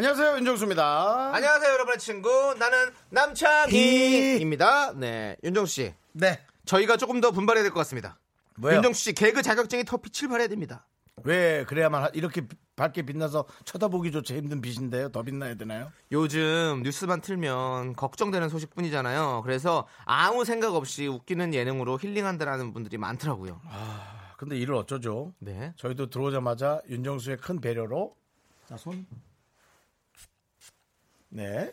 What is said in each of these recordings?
안녕하세요 윤정수입니다. 안녕하세요, 여러분의 친구. 나는 남창희입니다. 네, 윤정수 씨. 네. 저희가 조금 더 분발해야 될 것 같습니다. 왜요? 윤정수 씨 개그 자격증이 더 빛을 발해야 됩니다. 왜 그래야만 하- 이렇게 밝게 빛나서 쳐다보기조차 힘든 빛인데요. 더 빛나야 되나요? 요즘 뉴스만 틀면 걱정되는 소식뿐이잖아요. 그래서 아무 생각 없이 웃기는 예능으로 힐링한다라는 분들이 많더라고요. 근데 이를 어쩌죠? 네. 저희도 들어오자마자 윤정수의 큰 배려로 자 손. 네.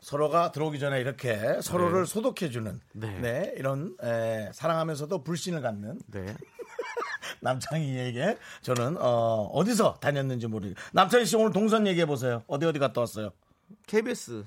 서로가 들어오기 전에 이렇게 서로를 소독해주는 네. 네. 이런 에, 사랑하면서도 불신을 갖는 네. 남창희에게 저는 어, 어디서 다녔는지 모르겠. 남창희 씨 오늘 동선 얘기해 보세요. 어디 어디 갔다 왔어요? KBS.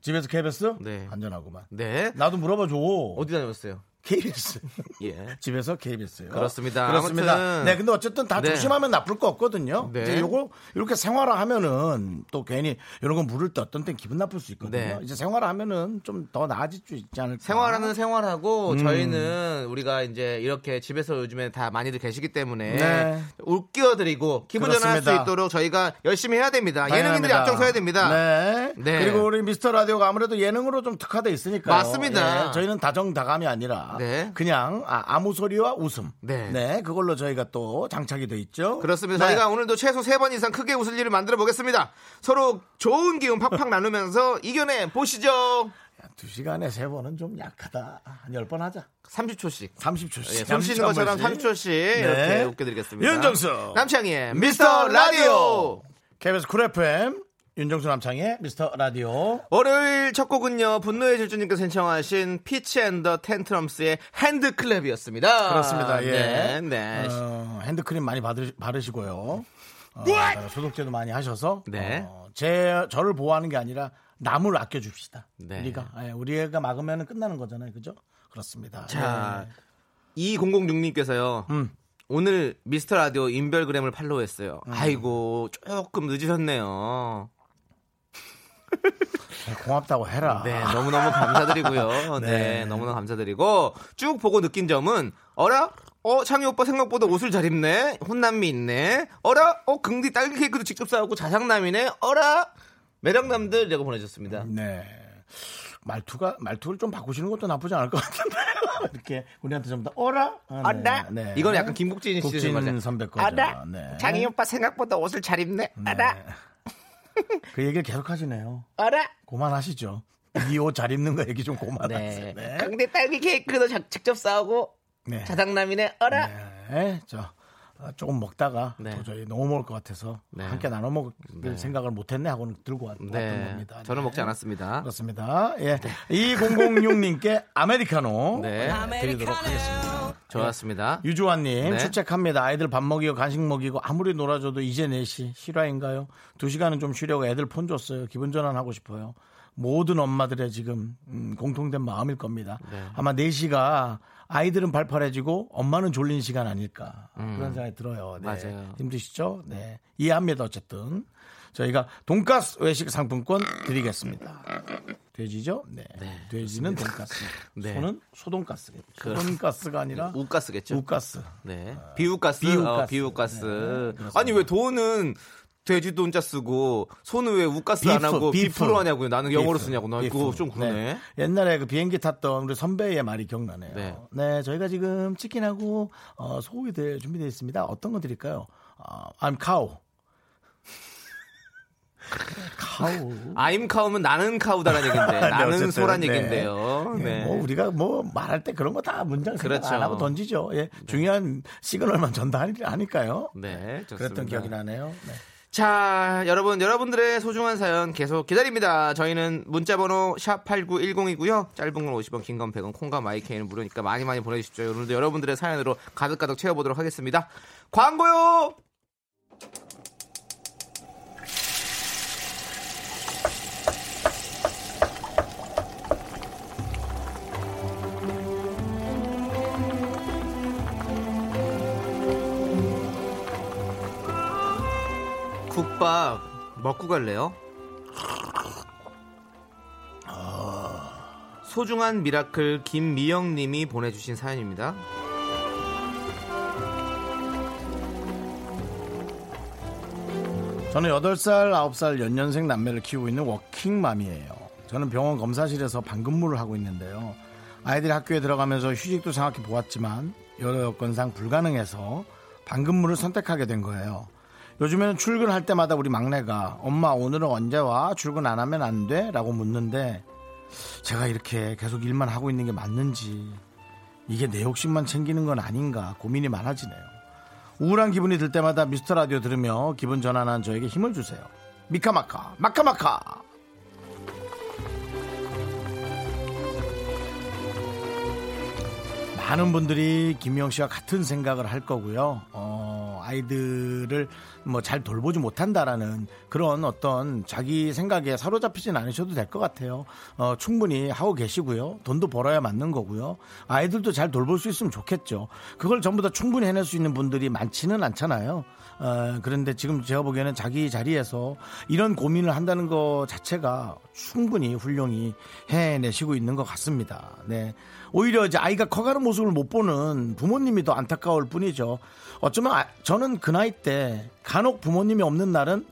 집에서 KBS? 네. 안전하구만. 네. 나도 물어봐 줘. 어디 다녀왔어요? KBS. 예. 집에서 KBS요. 그렇습니다. 그렇습니다. 아무튼 네, 근데 어쨌든 다 네. 조심하면 나쁠 거 없거든요. 네. 이제 요거 이렇게 생활화 하면은 또 괜히 이런 거 물을 때 어떤 땐 기분 나쁠 수 있거든요. 네. 이제 생활화 하면은 좀 더 나아질 수 있지 않을까. 생활하는 생활하고 음. 저희는 우리가 이제 이렇게 집에서 요즘에 다 많이들 계시기 때문에 네. 웃겨드리고 기분 전환할 수. 있도록 저희가 열심히 해야 됩니다. 예능인들이. 앞장서야 됩니다. 네. 네. 그리고 우리 미스터 라디오가 아무래도 예능으로 좀 특화돼 있으니까. 맞습니다. 저희는 다정다감이 아니라 네. 그냥 아, 무 소리와 웃음. 네. 그걸로 저희가 또 장착이 돼 있죠. 그렇습니다. 네. 저희가 오늘도 최소 세번 이상 크게 웃을 일을 만들어 보겠습니다. 서로 좋은 기운 팍팍 나누면서 이겨내 보시죠. 두 시간에 세 번은 좀 약하다. 한 열 번 하자. 30초씩. 30초씩. 예, 숨 쉬는 것처럼 30초씩 이렇게 웃겨드리겠습니다. 네. 윤정수. 남창희의 미스터 라디오. KBS 쿨 FM. 윤정수 남창희의 미스터 라디오. 월요일 첫 곡은요 분노의 질주님께서 신청하신 Fitz and the Tantrums의 HandClap이었습니다. 그렇습니다. 예. 네, 네. 어, 핸드크림 많이 바르, 바르시고요. 어, 소독제도 많이 하셔서 네. 어, 제 저를 보호하는 게 아니라 남을 아껴줍시다. 네. 우리가 예, 우리가 막으면 끝나는 거잖아요, 그죠? 그렇습니다. 자, 예. 2006님께서요. 음. 오늘 미스터 라디오 인별그램을 팔로우했어요. 아이고 조금 늦으셨네요. 예, 고맙다고 해라. 네, 너무너무 감사드리고요. 네, 네. 너무너무 감사드리고 쭉 보고 느낀 점은 어라? 어, 창희 오빠 생각보다 옷을 잘 입네. 혼남미 있네. 어라? 어, 긍디 딸기 케이크도 직접 싸우고 자상남이네. 어라? 매력남들이라고 보내주셨습니다. 네. 말투가 말투를 좀 바꾸시는 것도 나쁘지 않을 것 같은데요. 이렇게 우리한테 좀더 어라? 아, 네. 네. 이건 약간 김국진 씨 국진. 선배 거죠. 어라? 네. 창희 오빠 생각보다 옷을 잘 입네. 어라? 그 얘기를 계속 하시네요. 어라? 그만하시죠. 이 옷 잘 입는 거 얘기 좀 그만하세요. 네. 네. 긍디 딸기 케이크도 자- 직접 싸우고 네. 자상남이네. 어라? 네. 저 어, 조금 먹다가 네. 도저히 너무 먹을 것 같아서 네. 함께 나눠 먹을 생각을 못했네 하고는 들고 왔, 던 네. 겁니다. 저는 네. 먹지 않았습니다. 그렇습니다. 예. 2006님께 아메리카노 네. 네, 드리도록 하겠습니다. 좋았습니다. 유주환님 네. 출첵합니다. 아이들 밥 먹이고 간식 먹이고 아무리 놀아줘도 이제 4시 실화인가요? 2시간은 좀 쉬려고 애들 폰 줬어요. 기분 전환하고 싶어요. 모든 엄마들의 지금 음, 공통된 마음일 겁니다. 네. 아마 4시가 아이들은 발팔해지고 엄마는 졸린 시간 아닐까 그런 생각이 들어요. 네. 음. 맞아요. 힘드시죠? 네. 이해합니다. 어쨌든 저희가 돈가스 외식 상품권 드리겠습니다. 돼지죠? 네. 돼지는 돈가스. 네. 소는 소돈가스겠죠. 그- 소돈가스가 아니라 우가스겠죠. 우가스. 네. 비우가스. 비우가스. 어, 비우가스. 네, 그렇습니다. 아니 왜 돈은 돼지 돈자 쓰고 소는 왜 우가스 안 하고 beef. Beef로 하냐고요. 나는 영어로 beef, 쓰냐고. 나. 그거 좀 그러네. 네. 옛날에 그 비행기 탔던 우리 선배의 말이 기억나네요. 네. 네. 저희가 지금 치킨하고 어, 소고기 들 준비되어 있습니다. 어떤 거 드릴까요? 어, I'm cow. Cow. I'm cow면 나는 cow다라는 얘긴데 나는 네, 소란 네. 얘긴데요. 예, 네. 뭐 우리가 뭐 말할 때 그런 거 다 문장 생각 그렇죠. 안 하고 던지죠. 예. 중요한 시그널만 전달하니까요. 네, 좋습니다. 그랬던 기억이 나네요. 네. 자, 여러분, 여러분들의 소중한 사연 계속 기다립니다. 저희는 문자번호 샵8910이고요. 짧은 건 50원, 긴 건 100원, 콩과 마이케이는 무료니까 많이 많이 보내주십시오. 오늘도 여러분들의 사연으로 가득가득 채워보도록 하겠습니다. 광고요! 볶음밥 먹고 갈래요? 소중한 miracle 김미영님이 보내주신 사연입니다. 저는 8살, 9살 연년생 남매를 키우고 있는 워킹맘이에요. 저는 병원 검사실에서 밤근무를 하고 있는데요. 아이들이 학교에 들어가면서 휴직도 생각해 보았지만 여러 여건상 불가능해서 방근무를 선택하게 된 거예요. 요즘에는 출근할 때마다 우리 막내가 엄마 오늘은 언제 와? 출근 안 하면 안 돼? 라고 묻는데 제가 이렇게 계속 일만 하고 있는 게 맞는지 이게 내 욕심만 챙기는 건 아닌가 고민이 많아지네요. 우울한 기분이 들 때마다 미스터 라디오 들으며 기분 전환한 저에게 힘을 주세요. 미카마카, 마카마카. 많은 분들이 김영 씨와 같은 생각을 할 거고요. 어, 아이들을 뭐 잘 돌보지 못한다라는 그런 어떤 자기 생각에 사로잡히진 않으셔도 될 것 같아요. 어, 충분히 하고 계시고요. 돈도 벌어야 맞는 거고요. 아이들도 잘 돌볼 수 있으면 좋겠죠. 그걸 전부 다 충분히 해낼 수 있는 분들이 많지는 않잖아요. 어, 그런데 지금 제가 보기에는 자기 자리에서 이런 고민을 한다는 것 자체가 충분히 훌륭히 해내시고 있는 것 같습니다. 네. 오히려 이제 아이가 커가는 모습을 못 보는 부모님이 더 안타까울 뿐이죠. 어쩌면 아- 저는 그 나이 때 간혹 부모님이 없는 날은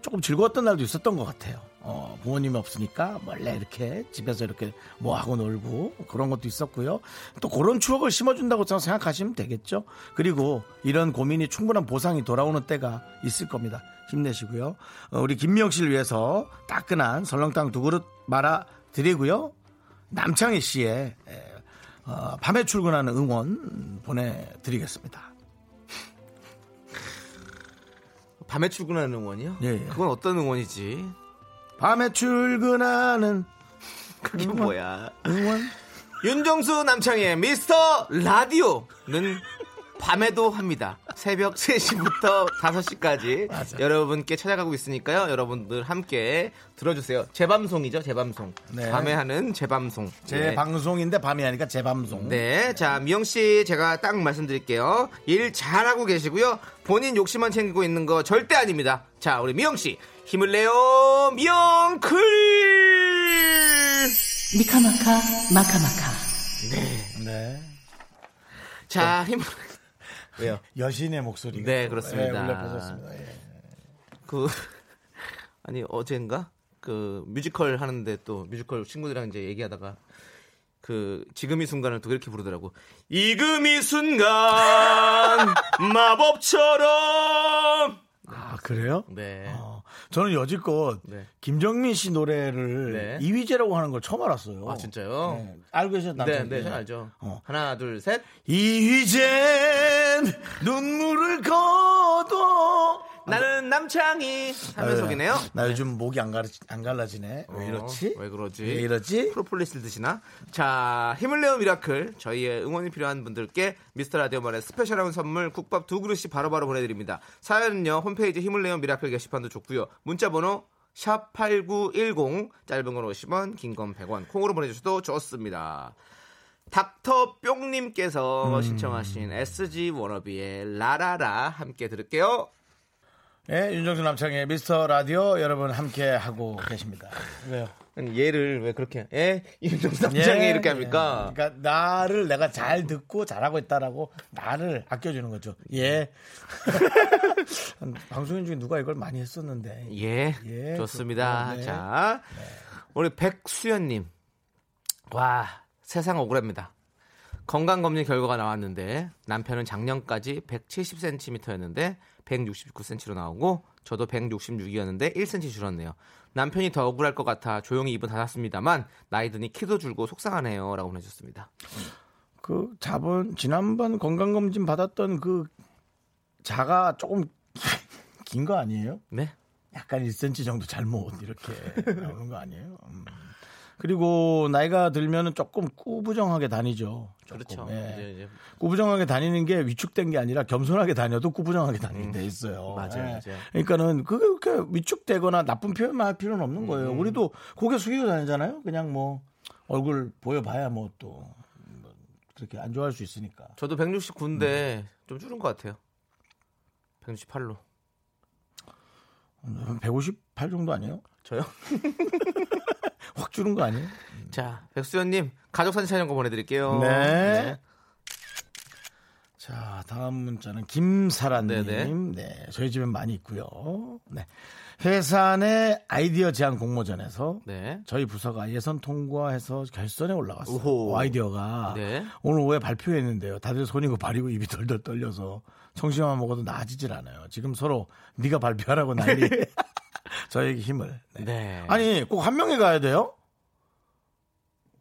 조금 즐거웠던 날도 있었던 것 같아요. 어, 부모님이 없으니까 원래 이렇게 집에서 이렇게 뭐 하고 놀고 그런 것도 있었고요. 또 그런 추억을 심어준다고 생각하시면 되겠죠. 그리고 이런 고민이 충분한 보상이 돌아오는 때가 있을 겁니다. 힘내시고요. 어, 우리 김미영 씨를 위해서 따끈한 설렁탕 두 그릇 말아 드리고요. 남창희 씨의 에, 어, 밤에 출근하는 응원 보내드리겠습니다. 밤에 출근하는 응원이요? 예, 예. 그건 어떤 응원이지? 밤에 출근하는 그게 뭐야? 응원 윤정수 남창의 미스터 라디오는 밤에도 합니다. 새벽 3시부터 5시까지 맞아. 여러분께 찾아가고 있으니까요. 여러분들 함께 들어주세요. 재방송이죠, 재방송. 네. 밤에 하는 재방송. 제 네. 방송인데 밤이 아니까 제 방송. 네, 자 미영 씨 제가 딱 말씀드릴게요. 일 잘하고 계시고요. 본인 욕심만 챙기고 있는 거 절대 아닙니다. 자, 우리 미영 씨 힘을 내요, 미영클. 미카마카 마카마카 네. 자, 힘을 왜요? 여신의 목소리가. 네, 그렇습니다. 예. 예. 그 아니 어젠가 그 뮤지컬 하는데 또 뮤지컬 친구들이랑 이제 얘기하다가 그 지금 이 순간을 또 이렇게 부르더라고. 지금 이 순간 마법처럼. 아, 그래요? 네. 어, 저는 여지껏 네. 김정민 씨 노래를 네. 이휘재라고 하는 걸 처음 알았어요. 아 진짜요? 네. 알고 계셨나요? 네, 네, 잘 알죠. 어. 하나, 둘, 셋. 이휘재 눈물을 거둬. 나는 남창희 하면서기네요. 나 요즘 목이 안, 가르, 안 갈라지네. 왜 이렇지? 어, 왜 그러지? 왜 이러지? 프로폴리스를 드시나? 자, 힘을 내요 miracle. 저희의 응원이 필요한 분들께 미스터 라디오만의 special한 선물 국밥 두 그릇씩 바로바로 보내드립니다. 사연은요, 홈페이지 힘을 내요 miracle 게시판도 좋고요. 문자번호 샵 8910 짧은 건 50원, 긴 건 100원. 콩으로 보내주셔도 좋습니다. 닥터 뿅님께서 음. 신청하신 SG 워너비의 라라라 함께 들을게요. 예, 윤정수 남창희의 미스터 라디오 여러분 함께 하고 계십니다. 왜요? 얘를 왜 그렇게, 예? 윤정수 남창이 이렇게 합니까? 예. 그러니까 나를 내가 잘 듣고 잘하고 있다라고 나를 아껴주는 거죠. 예. 방송인 중에 누가 이걸 많이 했었는데. 예, 예, 좋습니다. 네. 자, 우리 백수연님. 와, 세상 억울합니다. 건강 검진 결과가 나왔는데 남편은 작년까지 170cm였는데 169cm로 나오고 저도 166이었는데 1cm 줄었네요. 남편이 더 억울할 것 같아 조용히 입은 닫았습니다만 나이 드니 키도 줄고 속상하네요 라고 보내주셨습니다. 그 자본 지난번 건강검진 받았던 그 자가 조금 긴 거 아니에요? 네? 약간 1cm 정도 잘못 이렇게 나오는 거 아니에요? 음. 그리고 나이가 들면은 조금 꾸부정하게 다니죠. 조금. 그렇죠. 예. 이제, 이제 꾸부정하게 다니는 게 위축된 게 아니라 겸손하게 다녀도 꾸부정하게 다니는 데 있어요. 음. 맞아요, 예. 맞아요. 그러니까는 그게 그렇게 위축되거나 나쁜 표현만 할 필요는 없는 음. 거예요. 우리도 고개 숙이고 다니잖아요. 그냥 뭐 얼굴 보여봐야 뭐또 그렇게 안 좋아할 수 있으니까. 저도 169인데 좀 줄은 것 같아요. 168로. 한158 정도 아니에요? 저요? 확 주는 거 아니에요? 자, 백수연님 가족 사진 촬영 거 보내드릴게요. 네. 자, 다음 문자는 김사라님. 네네. 네, 저희 집엔 많이 있고요. 네. 회사 내 아이디어 제안 공모전에서 네. 저희 부서가 예선 통과해서 결선에 올라갔어요. 오호. 아이디어가 네. 오늘 오후에 발표했는데요. 다들 손이고 발이고 입이 덜덜 떨려서 청심만 먹어도 나아지질 않아요. 지금 서로 네가 발표하라고 난리. 저에게 힘을. 네. 네. 아니 꼭 한 명이 가야 돼요?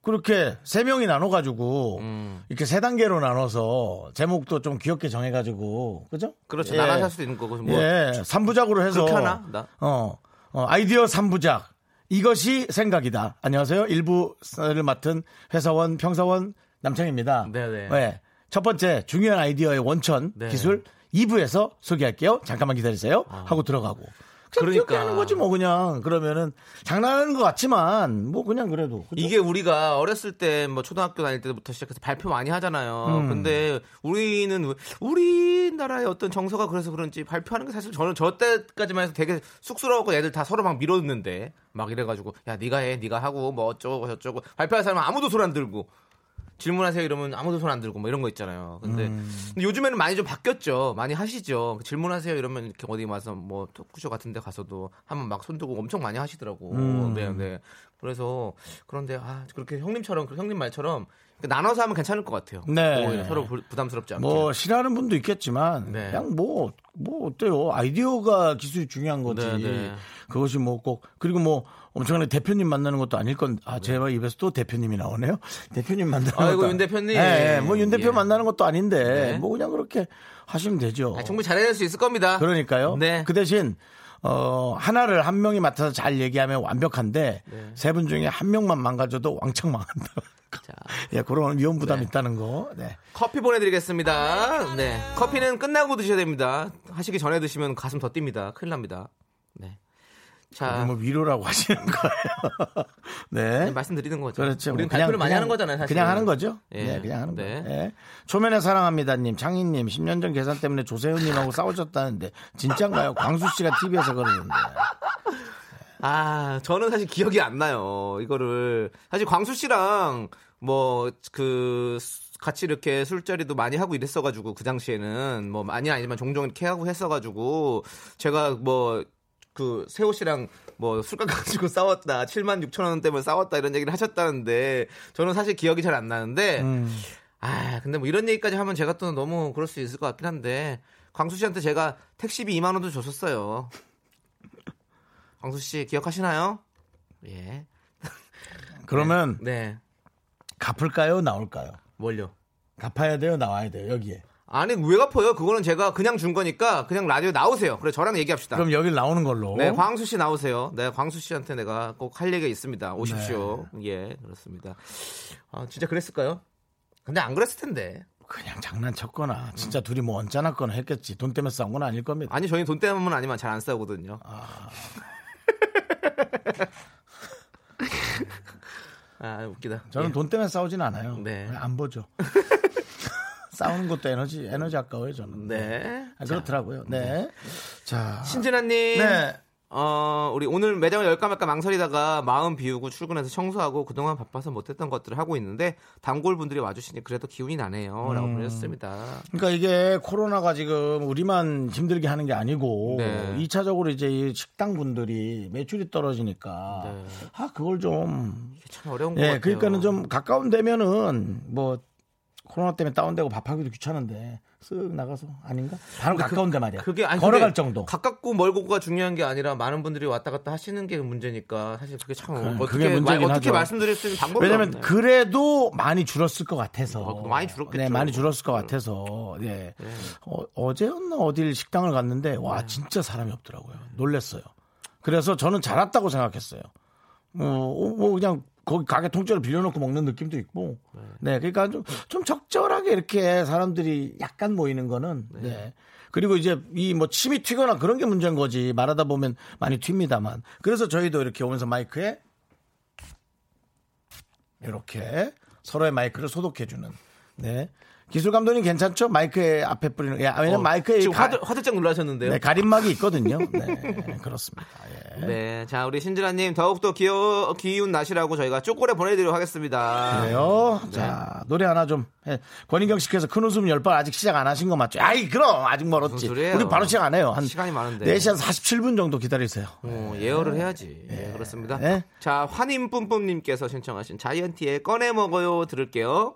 그렇게 세 명이 나눠가지고 음. 이렇게 세 단계로 나눠서 제목도 좀 귀엽게 정해가지고 그죠? 그렇죠. 예. 나눠서 할 수도 있는 거고. 뭐. 예, 3부작으로 해서 그렇게 하나? 나? 어, 어, 아이디어 3부작 이것이 생각이다. 안녕하세요. 일부를 맡은 회사원 평사원 남창입니다. 네네. 네. 첫 번째 중요한 아이디어의 원천 네. 기술 2부에서 소개할게요. 잠깐만 기다리세요. 하고 들어가고. 그러니까. 하는 거지 뭐 그냥 그러면은 장난하는 것 같지만 뭐 그냥 그래도 그죠? 이게 우리가 어렸을 때 뭐 초등학교 다닐 때부터 시작해서 발표 많이 하잖아요. 음. 근데 우리는 우리나라의 어떤 정서가 그래서 그런지 발표하는 게 사실 저는 저 때까지만 해서 되게 쑥스러웠고 애들 다 서로 막 밀었는데 막 이래가지고 야 네가 해 네가 하고 뭐 어쩌고 저쩌고 발표할 사람은 아무도 손안 들고 질문하세요 이러면 아무도 손 안 들고 뭐 이런 거 있잖아요. 근데, 음. 근데 요즘에는 많이 좀 바뀌었죠. 많이 하시죠. 질문하세요 이러면 이렇게 어디 와서 뭐 토크쇼 같은 데 가서도 한번 막 손 들고 엄청 많이 하시더라고. 음. 네, 네. 그래서 그런데 아 그렇게 형님처럼 그 형님 말처럼 나눠서 하면 괜찮을 것 같아요. 네. 서로 부- 부담스럽지 않게. 뭐 싫어하는 분도 있겠지만 네. 그냥 뭐뭐 어때요 아이디어가 기술이 중요한 거지 네, 네. 그것이 뭐 꼭 그리고 뭐 엄청나게 대표님 만나는 것도 아닐 건 아 제가 입에서 또 대표님이 나오네요 대표님 만나는 네. 아이고, 것도 윤 대표님. 뭐윤 대표 예. 만나는 것도 아닌데 네. 뭐 그냥 그렇게 하시면 되죠 아, 충분히 잘해낼 수 있을 겁니다. 그러니까요 네. 그 대신 어 하나를 한 명이 맡아서 잘 얘기하면 완벽한데 네. 세분 중에 한 명만 망가져도 왕창 망한다 자, 예 그런 위험 부담이 네. 있다는 거 네. 커피 보내드리겠습니다. 네. 커피는 끝나고 드셔야 됩니다. 하시기 전에 드시면 가슴 더 뜁니다. 큰일 납니다. 네. 자, 뭐 위로라고 하시는 거예요. 네. 말씀드리는 거죠. 그렇죠. 우리는 뭐 발표를 많이 하는 거잖아요, 사실. 그냥 하는 거죠. 예. 네, 그냥 하는 네. 거예요. 예. 초면에 사랑합니다님, 창희님, 10년 전 계산 때문에 조세훈님하고 싸우셨다는데 진짠가요? 광수 씨가 TV에서 그러는데. 아, 저는 사실 기억이 안 나요. 이거를. 사실 광수 씨랑 뭐, 그, 같이 이렇게 술자리도 많이 하고 이랬어가지고, 그 당시에는 뭐 많이 아니지만 종종 이렇게 하고 했어가지고, 제가 뭐, 그, 세호 씨랑 뭐 술값 가지고 싸웠다. 7만 6천 원 때문에 싸웠다. 이런 얘기를 하셨다는데, 저는 사실 기억이 잘 안 나는데, 음. 아, 근데 뭐 이런 얘기까지 하면 제가 또 너무 그럴 수 있을 것 같긴 한데, 광수 씨한테 제가 택시비 2만 원도 줬었어요. 광수 씨 기억하시나요? 예. 그러면 네. 갚을까요? 나올까요? 뭘요? 갚아야 돼요? 나와야 돼요? 여기에. 아니 왜 갚아요? 그거는 제가 그냥 준 거니까 그냥 라디오 나오세요. 그래 저랑 얘기합시다. 그럼 여기 나오는 걸로. 네, 광수 씨 나오세요. 네, 광수 씨한테 내가 꼭 할 얘기가 있습니다. 오십시오. 네. 예, 그렇습니다. 아, 진짜 그랬을까요? 근데 안 그랬을 텐데. 그냥 장난쳤거나 진짜 둘이 뭐 언짢았거나 했겠지. 돈 때문에 싸운 건 아닐 겁니다. 아니 저희 돈 때문 아니면 잘 안 싸우거든요. 아, 웃기다. 저는 예. 돈 때문에 싸우진 않아요. 네. 안 보죠. 싸우는 것도 에너지 에너지 아까워요 저는. 네. 아, 그렇더라고요. 네. 자. 신진아님. 네. 어, 우리 오늘 매장을 열까 말까 망설이다가 마음 비우고 출근해서 청소하고 그동안 바빠서 못했던 것들을 하고 있는데 단골 분들이 와주시니 그래도 기운이 나네요. 라고 음. 보냈습니다. 그러니까 이게 코로나가 지금 우리만 힘들게 하는 게 아니고 네. 이 2차적으로 이제 이 식당 분들이 매출이 떨어지니까 네. 아 그걸 좀 참 어려운 것 예, 같아요. 그러니까는 좀 가까운 데면은 뭐 코로나 때문에 다운되고 밥하기도 귀찮은데 쓱 나가서 아닌가? 바로 가까운 데 말이야. 그게 아니 걸어갈 정도. 가깝고 멀고가 중요한 게 아니라 많은 분들이 왔다 갔다 하시는 게 문제니까 사실 그게 참 그래, 어떻게 그게 말, 어떻게 하죠. 말씀드릴 수 있는 방법이 왜냐면 없네요. 그래도 많이 줄었을 것 같아서. 어, 많이 줄었겠죠. 네, 많이 줄었을 것 같아서. 예. 어, 제였나 어딜 식당을 갔는데 와 진짜 사람이 없더라고요. 놀랬어요. 그래서 저는 잘 왔다고 생각했어요. 어, 어, 뭐 그냥 거기 가게 통째로 빌려놓고 먹는 느낌도 있고. 네, 그러니까 좀, 좀 적절하게 이렇게 사람들이 약간 모이는 거는. 네. 그리고 이제 이 뭐 침이 튀거나 그런 게 문제인 거지. 말하다 보면 많이 튑니다만. 그래서 저희도 이렇게 오면서 마이크에 이렇게 서로의 마이크를 소독해주는. 네. 기술 감독님 괜찮죠? 마이크에 앞에 뿌리는. 예, 왜냐면 어, 마이크에 지금 가, 화들, 화들짝 놀라셨는데요. 네, 가림막이 있거든요. 네, 그렇습니다. 예. 네, 자 우리 신진아님 더욱더 기어, 기운 나시라고 저희가 쪼꼬레 보내드리도록 하겠습니다. 그래요. 네. 자, 노래 하나 좀. 해. 권인경 씨께서 큰 웃음 열 번 아직 시작 안 하신 거 맞죠? 아이, 그럼 아직 멀었지. 우리 바로 시작 안 해요. 한 시간이 많은데. 4시 한 47분 정도 기다리세요. 어, 예열을 해야지. 네, 그렇습니다. 네. 자, 환인 뿜뿜님께서 신청하신 자이언티의 꺼내 먹어요 들을게요.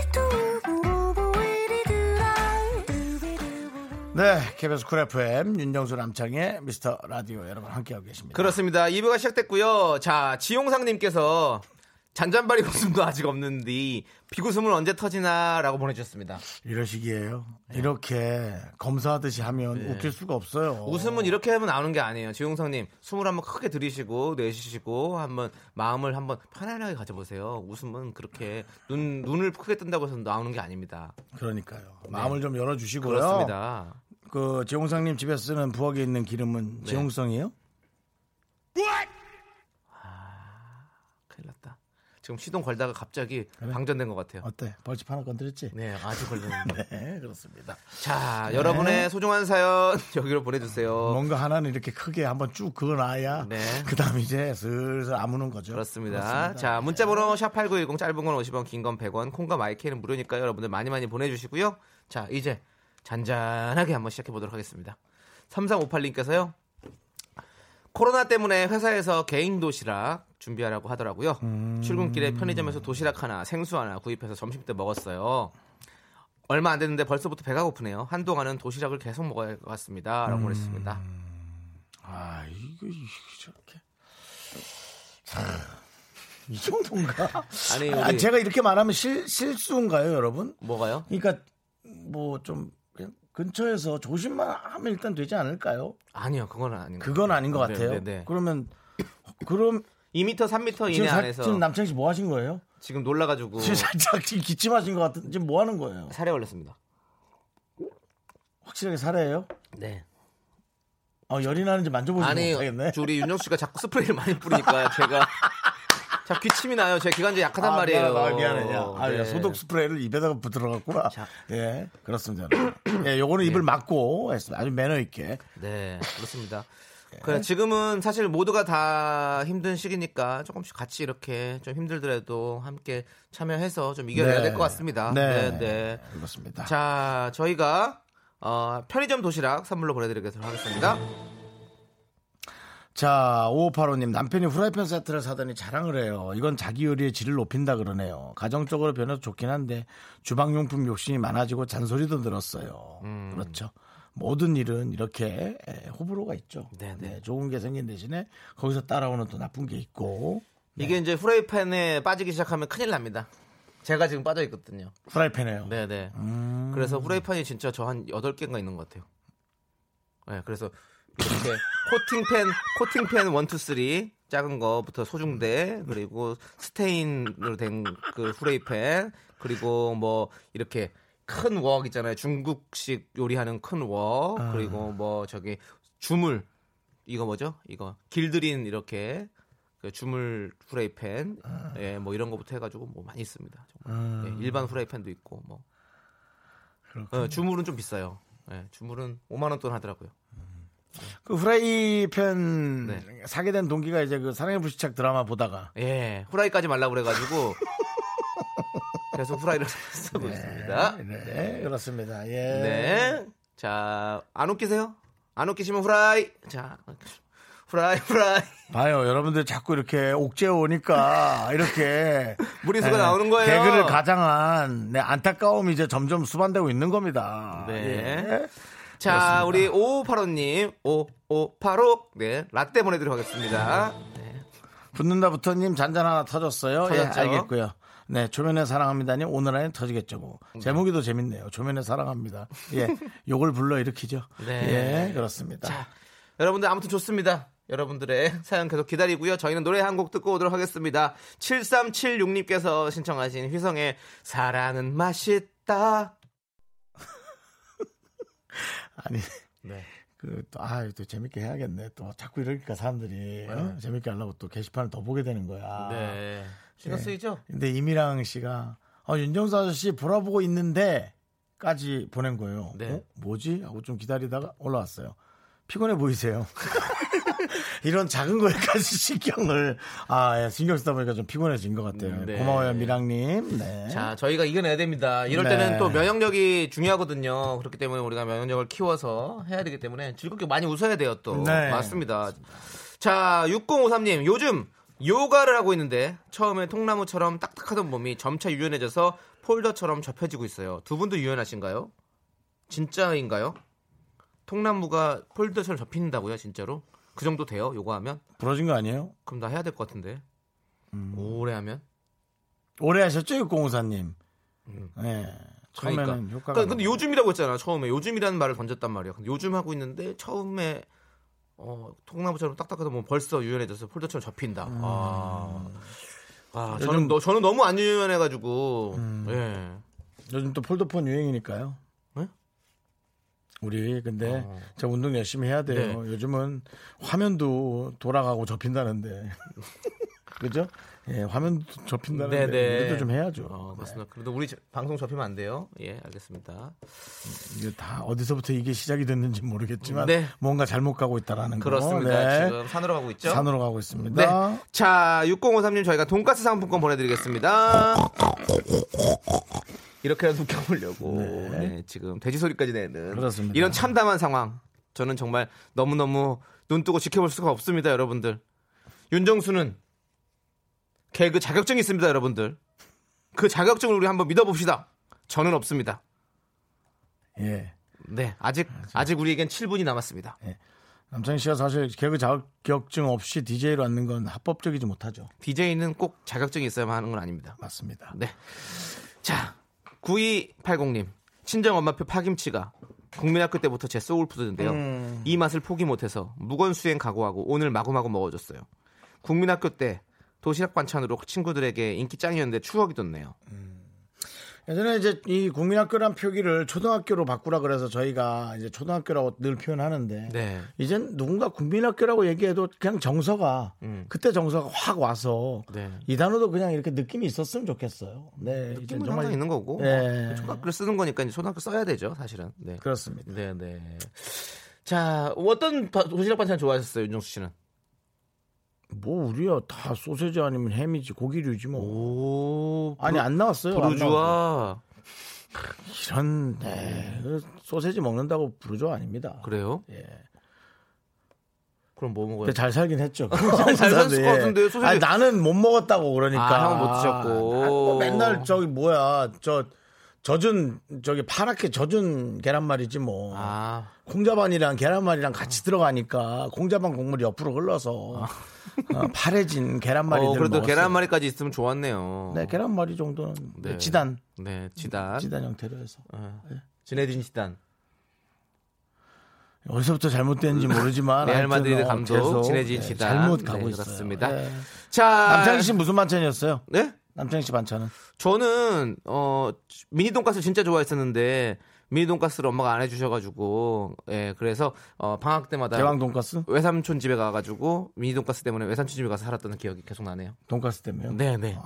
네, KBS 쿨 FM 윤정수 남창희의 미스터 라디오 여러분 함께하고 계십니다. 그렇습니다. 2부가 시작됐고요. 자, 지용상님께서 잔잔바리 웃음도 아직 없는데 비웃음은 언제 터지나라고 보내주셨습니다. 이러시기에요. 이렇게 검사하듯이 하면 네. 웃길 수가 없어요. 웃음은 이렇게 하면 나오는 게 아니에요. 지용상님 숨을 한번 크게 들이쉬고 내쉬시고 한번 마음을 한번 편안하게 가져보세요. 웃음은 그렇게 눈 눈을 크게 뜬다고 해서 나오는 게 아닙니다. 그러니까요. 마음을 좀 열어주시고요. 그렇습니다. 그 지용상님 집에서 쓰는 부엌에 있는 기름은 네. 지용성이에요? 큰일 났다. 지금 시동 걸다가 갑자기 방전된 것 같아요. 어때? 벌집 하나 건드렸지? 네, 아주 걸렸는데. 네, 그렇습니다. 자, 여러분의 소중한 사연 여기로 보내주세요. 뭔가 하나는 이렇게 크게 한번 쭉 그어놔야 네. 그 다음 이제 슬슬 아무는 거죠. 그렇습니다. 자, 문자번호 샵8910 짧은 건 50원, 긴 건 100원, 콩과 마이크는 무료니까요. 여러분들 많이 많이 보내주시고요. 자, 이제 잔잔하게 한번 시작해 보도록 하겠습니다. 3358님께서요. 코로나 때문에 회사에서 개인 도시락 준비하라고 하더라고요. 출근길에 편의점에서 도시락 하나, 생수 하나 구입해서 점심 때 먹었어요. 얼마 안 됐는데 벌써부터 배가 고프네요. 한동안은 도시락을 계속 먹어야 할 것 같습니다. 라고 보냈습니다. 아, 이거, 이거 저렇게. 자, 이 정도인가? 아니, 아, 우리 제가 이렇게 말하면 실, 실수인가요, 여러분? 뭐가요? 그러니까 뭐 좀 근처에서 조심만 하면 일단 되지 않을까요? 아니요, 그건 아닌 것 그건. 아닌 것 네, 같아요. 네, 네. 그러면 그럼 2m, 3m 지금, 이내 사, 안에서 지금 남창 씨 뭐 하신 거예요? 지금 놀라가지고 지금 살짝 지금 기침하신 것 같은 지금 뭐 하는 거예요? 살에 걸렸습니다. 확실하게 살해예요? 네. 어, 열이 나는지 만져보지 아니, 못하겠네. 우리 윤정 씨가 자꾸 스프레이를 많이 뿌리니까 제가 자 기침이 나요. 제 기관지 약하단 아, 말이에요. 미안하다, 미안해. 야, 아, 네. 야, 소독 스프레이를 입에다가 들어갔구나. 자. 예, 그렇습니다. 예, 요거는 입을 막고 했습니다. 아주 매너 있게. 네, 그렇습니다. 예. 그래, 지금은 사실 모두가 다 힘든 시기니까 조금씩 같이 이렇게 좀 힘들더라도 함께 참여해서 좀 이겨내야 네. 될것 같습니다. 네, 네, 네. 그렇습니다. 자, 저희가 어, 편의점 도시락 선물로 보내드리도록 하겠습니다. 자, 5585님, 남편이 후라이팬 세트를 사더니 자랑을 해요. 이건 자기 요리의 질을 높인다 그러네요. 가정적으로 변해서 좋긴 한데, 주방용품 욕심이 많아지고 잔소리도 늘었어요. 음. 그렇죠. 모든 일은 이렇게 에, 호불호가 있죠. 네, 네. 좋은 게 생긴 대신에 거기서 따라오는 또 나쁜 게 있고, 이게 이제 프라이팬에 빠지기 시작하면 큰일 납니다. 제가 지금 빠져 있거든요. 후라이팬에요. 네네. 음. 그래서 후라이팬이 진짜 저 한 8개인가 있는 것 같아요. 네, 그래서 이렇게 코팅팬, 코팅팬 1, 2, 3 작은 거부터 소중대, 그리고 스테인으로 된 그 후라이팬, 그리고 뭐 이렇게 큰 웍 있잖아요. 중국식 요리하는 큰 웍, 아. 그리고 뭐 저기 주물, 이거 뭐죠? 이거 길들인 이렇게 그 주물 후라이팬, 아. 예, 뭐 이런 거부터 해가지고 뭐 많이 있습니다. 정말. 예, 일반 후라이팬도 있고 뭐. 어, 주물은 좀 비싸요. 예, 주물은 5만 원 돈 하더라고요. 그 후라이팬 네. 사게 된 동기가 이제 그 사랑의 불시착 드라마 보다가 예, 후라이까지 말라고 그래가지고 계속 후라이를 쓰고 있습니다. 네, 그렇습니다. 예. 네, 자, 안 웃기세요? 안 웃기시면 후라이. 자, 후라이, 후라이. 봐요, 여러분들 자꾸 이렇게 옥죄어 오니까 이렇게 무리수가 예, 나오는 거예요. 개그를 가장한 네, 안타까움이 이제 점점 수반되고 있는 겁니다. 네. 예. 자, 우리 5585님, 5585, 네, 라떼 보내드리도록 하겠습니다. 네. 붙는다부터님 잔잔 하나 터졌어요. 터졌죠? 예, 알겠고요. 네, 조면에 사랑합니다님 오늘 안에 터지겠죠. 뭐. 제목이 더 재밌네요. 조면에 사랑합니다. 예, 요걸 불러 일으키죠. 네. 예, 그렇습니다. 자, 여러분들 아무튼 좋습니다. 여러분들의 사연 계속 기다리고요. 저희는 노래 한 곡 듣고 오도록 하겠습니다. 7376님께서 신청하신 휘성의 사랑은 맛있다. 아니 네. 그 또 아 또 재밌게 해야겠네. 또 자꾸 이러니까 사람들이 어? 네. 재밌게 하려고 또 게시판을 더 보게 되는 거야. 네. 신경 네. 쓰이죠? 근데 이미랑 씨가 어, 윤정수 아저씨 보라보고 있는데 까지 보낸 거예요. 네. 어? 뭐지? 하고 좀 기다리다가 올라왔어요. 피곤해 보이세요. 이런 작은 거에까지 신경을 아 예, 신경 쓰다 보니까 좀 피곤해진 것 같아요. 네. 고마워요 미랑님. 네. 자, 저희가 이겨내야 됩니다. 이럴 네. 때는 또 면역력이 중요하거든요. 그렇기 때문에 우리가 면역력을 키워서 해야 되기 때문에 즐겁게 많이 웃어야 돼요, 또. 네. 맞습니다. 자, 6053님, 요즘 요가를 하고 있는데 처음에 통나무처럼 딱딱하던 몸이 점차 유연해져서 폴더처럼 접혀지고 있어요. 두 분도 유연하신가요? 진짜인가요? 통나무가 폴더처럼 접힌다고요, 진짜로? 그 정도 돼요, 요가 하면? 부러진 거 아니에요? 그럼 나 해야 될 것 같은데. 음. 오래 하면? 오래 하셨죠, 육공호사님. 네. 처음에는 음. 그러니까. 효과가. 그러니까 근데 요즘이라고 했잖아 처음에 요즘이라는 말을 던졌단 말이야. 근데 요즘 하고 있는데 처음에 어, 통나무처럼 딱딱하다 보면 벌써 유연해져서 폴더처럼 접힌다. 아, 아 저는 음. 요즘- 음. 너, 저는 너무 안 유연해가지고 예. 요즘 또 폴더폰 유행이니까요. 네? 우리 근데 어. 저 운동 열심히 해야 돼요. 요즘은 화면도 돌아가고 접힌다는데. 그죠? 예, 화면도 접힌다는데 네네. 우리도 좀 해야죠. 어, 맞습니다. 그래도 우리 저- 방송 접히면 안 돼요. 예, 알겠습니다. 이게 다 어디서부터 이게 시작이 됐는지 모르겠지만 네. 뭔가 잘못 가고 있다라는 거. 그렇습니다. 네. 지금 산으로 가고 있죠. 산으로 가고 있습니다. 네. 자, 6053님 저희가 돈가스 상품권 보내드리겠습니다. 이렇게라도 웃겨보려고. 네, 지금 돼지 소리까지 내는 그렇습니다. 이런 참담한 상황. 저는 정말 너무너무 눈 뜨고 지켜볼 수가 없습니다 여러분들. 윤정수는 개그 자격증이 있습니다 여러분들. 그 자격증을 우리 한번 믿어봅시다. 저는 없습니다. 예. 네 아직 아직. 우리에겐 7분이 남았습니다. 남창희 씨가 사실 개그 자격증 없이 DJ로 앉는 건 합법적이지 못하죠. DJ는 꼭 자격증이 있어야만 하는 건 아닙니다. 맞습니다. 네. 자, 9280님. 친정 엄마표 파김치가 국민학교 때부터 제 소울푸드인데요. 음. 이 맛을 포기 못해서 무건수행 각오하고 오늘 마구마구 먹어줬어요. 국민학교 때 도시락 반찬으로 친구들에게 인기 짱이었는데 추억이 돋네요. 예전에 이제 이 국민학교란 표기를 초등학교로 바꾸라 그래서 저희가 이제 초등학교라고 늘 표현하는데 네. 이젠 누군가 국민학교라고 얘기해도 그냥 정서가 음. 그때 정서가 확 와서 네. 이 단어도 그냥 이렇게 느낌이 있었으면 좋겠어요. 네, 느낌은 정말 있는 거고 네. 뭐 초등학교를 쓰는 거니까 이제 초등학교 써야 되죠, 사실은. 네. 그렇습니다. 네, 네. 자, 어떤 바- 도시락 반찬 좋아하셨어요, 윤정수 씨는? 뭐 우리야 다 소세지 아니면 햄이지 고기류지 뭐. 오, 아니 안 나왔어요. 부르주아. 이런 네. 그 소세지 먹는다고 부르죠 아닙니다. 그래요? 예. 그럼 뭐 먹어요? 잘 살긴 했죠. 잘 샀을 것 같은데, 소세지. 아니, 나는 못 먹었다고 그러니까. 아, 형은 못 드셨고. 난뭐 맨날 저기 뭐야 저 젖은 저기 파랗게 젖은 계란말이지 뭐. 아, 콩자반이랑 계란말이랑 같이 들어가니까 콩자반 국물이 옆으로 흘러서 어, 파래진 계란말이들 어, 그래도 먹었어요. 계란말이까지 있으면 좋았네요. 네, 계란말이 정도는 네. 지단 네, 지단. 지단 형태로 해서 어. 지네딘 지단. 어디서부터 잘못됐는지 모르지만 레알 마드리드 어, 감독 지네딘 네, 지단. 잘못 가고 네, 있어요. 그렇습니다. 네. 자, 남창희 씨 무슨 반찬이었어요? 네? 남창희 씨 반찬은 저는 어 미니 돈가스 진짜 좋아했었는데 미니 돈가스를 엄마가 안 해주셔가지고 예 그래서 어 방학 때마다 제왕 돈가스? 외삼촌 집에 가가지고 미니 돈가스 때문에 외삼촌 집에 가서 살았던 기억이 계속 나네요. 돈가스 때문에요? 네네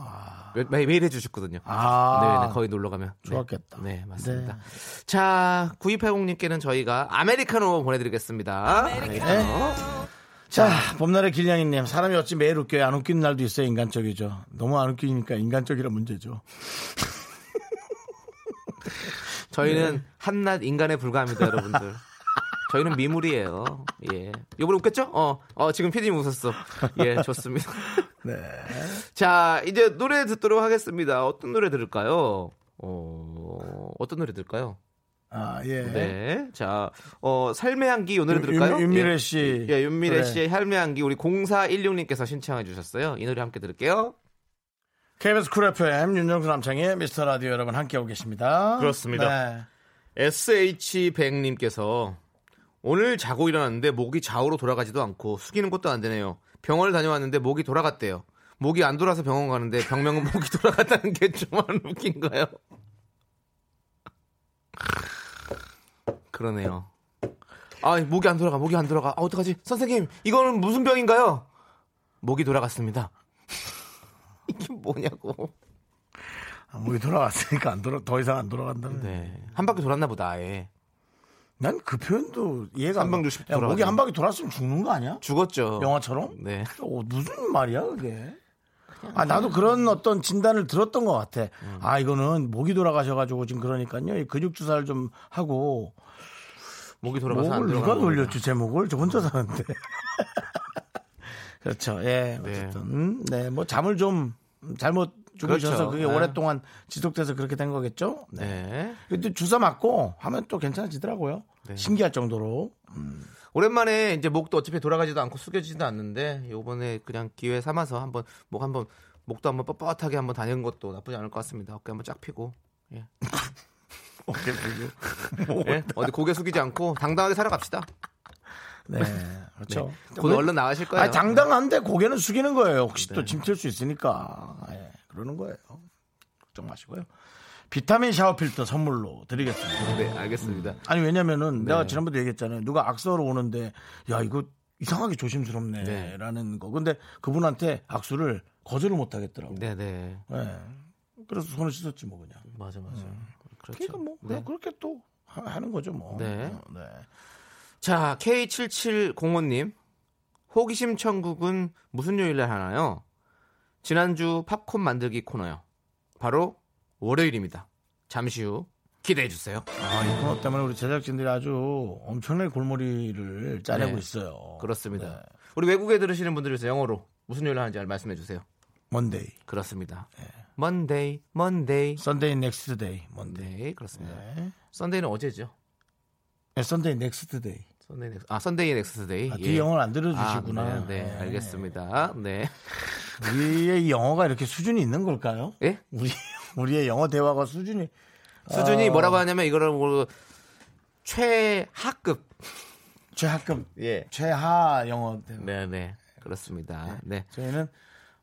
매, 매일 해주셨거든요. 아, 네, 네, 거기 놀러 가면 네. 좋았겠다. 네, 맞습니다. 자, 9280님께는 저희가 아메리카노 보내드리겠습니다. 아메리카노. 자, 봄날의 길냥이님, 사람이 어찌 매일 웃겨요? 안 웃기는 날도 있어요, 인간적이죠. 너무 안 웃기니까 인간적이라 문제죠. 저희는 네. 한낱 인간에 불과합니다, 여러분들. 저희는 미물이에요. 예. 요번에 웃겼죠? 어, 어, 지금 피디님 웃었어. 예, 좋습니다. 네. 자, 이제 노래 듣도록 하겠습니다. 어떤 노래 들을까요? 어, 어떤 노래 들을까요? 아, 예. 네. 자, 어, 삶의 향기 윤- 들을까요? 윤- 윤미래 예. 씨. 예, 윤미래 그래. 씨의 삶의 향기 우리 0416님께서 신청해 주셨어요. 이 노래 함께 들을게요. KBS 쿨 FM 윤정수 남창희의 미스터 라디오 여러분 함께하고 계십니다. 그렇습니다. 네. SH100님께서 오늘 자고 일어났는데 목이 좌우로 돌아가지도 않고 숙이는 것도 안 되네요. 병원을 다녀왔는데 목이 돌아갔대요. 목이 안 돌아서 병원 가는데 병명은 목이 돌아갔다는 게 좀 안 웃긴가요? 그러네요. 아, 목이 안 돌아가, 목이 안 돌아가. 아, 어떡하지? 선생님, 이거는 무슨 병인가요? 목이 돌아갔습니다. 이게 뭐냐고. 아, 목이 돌아갔으니까 안 돌아 더 이상 안 돌아간다는. 네. 한 바퀴 돌았나 보다, 아예. 난 그 표현도 이해가 안한 가. 야, 목이. 한 바퀴 돌았으면 죽는 거 아니야? 죽었죠. 영화처럼? 네. 어, 무슨 말이야 그게? 아 나도 그런 어떤 진단을 들었던 것 같아. 음. 아 이거는 목이 돌아가셔가지고 지금 그러니까요 이 근육 주사를 좀 하고 목이 돌아가서 안 목을 누가. 돌렸지 제 목을 저 혼자 사는데. 그렇죠. 예. 네. 어쨌든 음, 네. 뭐 잠을 좀 잘못 주무셔서 그렇죠. 그게 네. 오랫동안 지속돼서 그렇게 된 거겠죠. 네. 네. 근데 주사 맞고 하면 또 괜찮아지더라고요. 네. 신기할 정도로. 오랜만에 이제 목도 어차피 돌아가지도 않고 숙여지지도 않는데 요번에 그냥 기회 삼아서 한번 목 한번 목도 한번 뻣뻣하게 한번 다니는 것도 나쁘지 않을 것 같습니다. 어깨 한번 쫙 펴고. 예. 어깨 들고. 예? 어디 고개 숙이지 않고 당당하게 살아갑시다. 네. 그렇죠. 곧 얼른 나가실 거예요. 아, 당당한데 고개는 숙이는 거예요. 혹시 네. 또 짐칠 수 있으니까. 예, 그러는 거예요. 걱정 마시고요. 비타민 샤워 필터 선물로 드리겠습니다. 네, 알겠습니다. 아니 왜냐면은 네. 내가 지난번에 얘기했잖아요. 누가 악수하러 오는데 야 이거 이상하게 조심스럽네 네. 라는 거. 근데 그분한테 악수를 거절을 못 하겠더라고. 네, 네. 예. 그래서 손을 씻었지 뭐 그냥. 맞아, 맞아. 그렇죠. 그러니까 뭐 네. 그냥 그렇게 또 하- 하는 거죠 뭐. 네. 어, 네. 자, K7705님. 호기심 천국은 무슨 요일에 하나요? 지난주 팝콘 만들기 코너요. 바로 월요일입니다. 잠시 후 기대해 주세요. 아, 이 코너 때문에 우리 제작진들이 아주 엄청나게 골머리를 짜내고 네. 있어요. 그렇습니다. 네. 우리 외국에 들으시는 분들에서 영어로 무슨 요일 하는지 말씀해 주세요. Monday, 그렇습니다. 네. Monday, Monday. Sunday next day, Monday. 네, 그렇습니다. 네. Sunday는 어제죠. 네, Sunday next day. Sunday nex, 아, Sunday next day. 아, 뒤에 영어를 안 들어주시구나. 아, 네, 네, 알겠습니다. 네. 우리의 이 영어가 이렇게 수준이 있는 걸까요? 예? 우리 우리의 영어 대화가 수준이 수준이 어, 뭐라고 하냐면 이거를 뭐 최하급. 최하급 예. 최하 영어 대화. 네, 네. 그렇습니다. 네. 저희는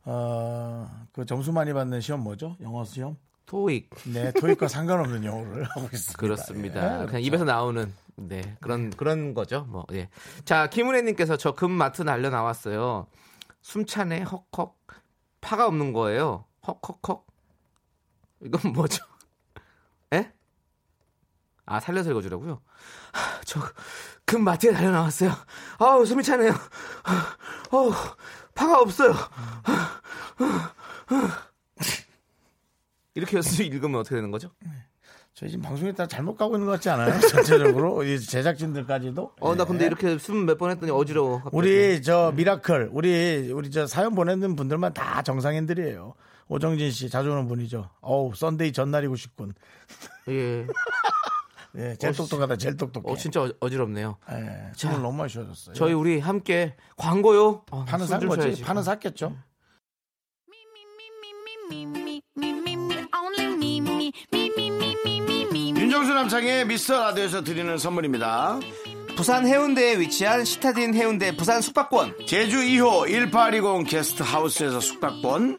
어 그 점수 많이 받는 시험 뭐죠? 영어 시험? 토익. 네, 토익과 상관없는 영어를 하고 있습니다. 그렇습니다. 예, 그냥 그렇죠. 입에서 나오는 네 그런 그런 거죠. 뭐 예. 자 김은혜님께서 저 금마트 날려 나왔어요. 숨차네 헉헉 파가 없는 거예요. 헉헉헉 이건 뭐죠? 예? 아 살려서 읽어주라고요? 하, 저 지금 마트에 달려 나왔어요. 아우 숨이 차네요. 어우 파가 없어요. 이렇게 해서 읽으면 어떻게 되는 거죠? 저희 지금 방송에 따라 잘못 가고 있는 것 같지 않아요? 전체적으로 이 제작진들까지도. 어, 나 네. 근데 이렇게 숨 몇 번 했더니 어지러워. 갑자기. 우리 저 miracle 우리 우리 저 사연 보내는 분들만 다 정상인들이에요. 오정진 씨 자주 오는 분이죠. 어우 Sunday 전날이고 싶군. 예. 예, 제일 어, 똑똑하다, 제일 똑똑해. 어, 진짜 어- 어지럽네요. 예, 자, 숨을 너무 많이 쉬어졌어요. 저희 우리 함께 광고요. 어, 파는 숨산좀 거지. 쉬어야지. 파는 샀겠죠. 윤정수 남창의 미스터 라디오에서 드리는 선물입니다. 부산 해운대에 위치한 시타딘 해운대 부산 숙박권. 제주 2호 1820 게스트 하우스에서 숙박권,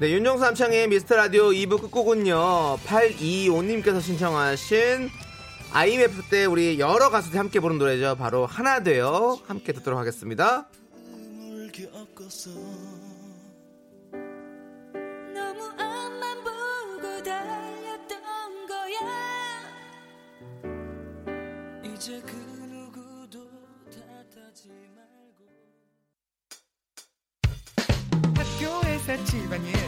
네, 윤정수 남창희의 미스터 라디오 2부 끝곡은요, 825님께서 신청하신 IMF 때 우리 여러 가수들이 함께 부른 노래죠. 바로 하나 되어 함께 듣도록 하겠습니다. 그 학교에서 집안일 일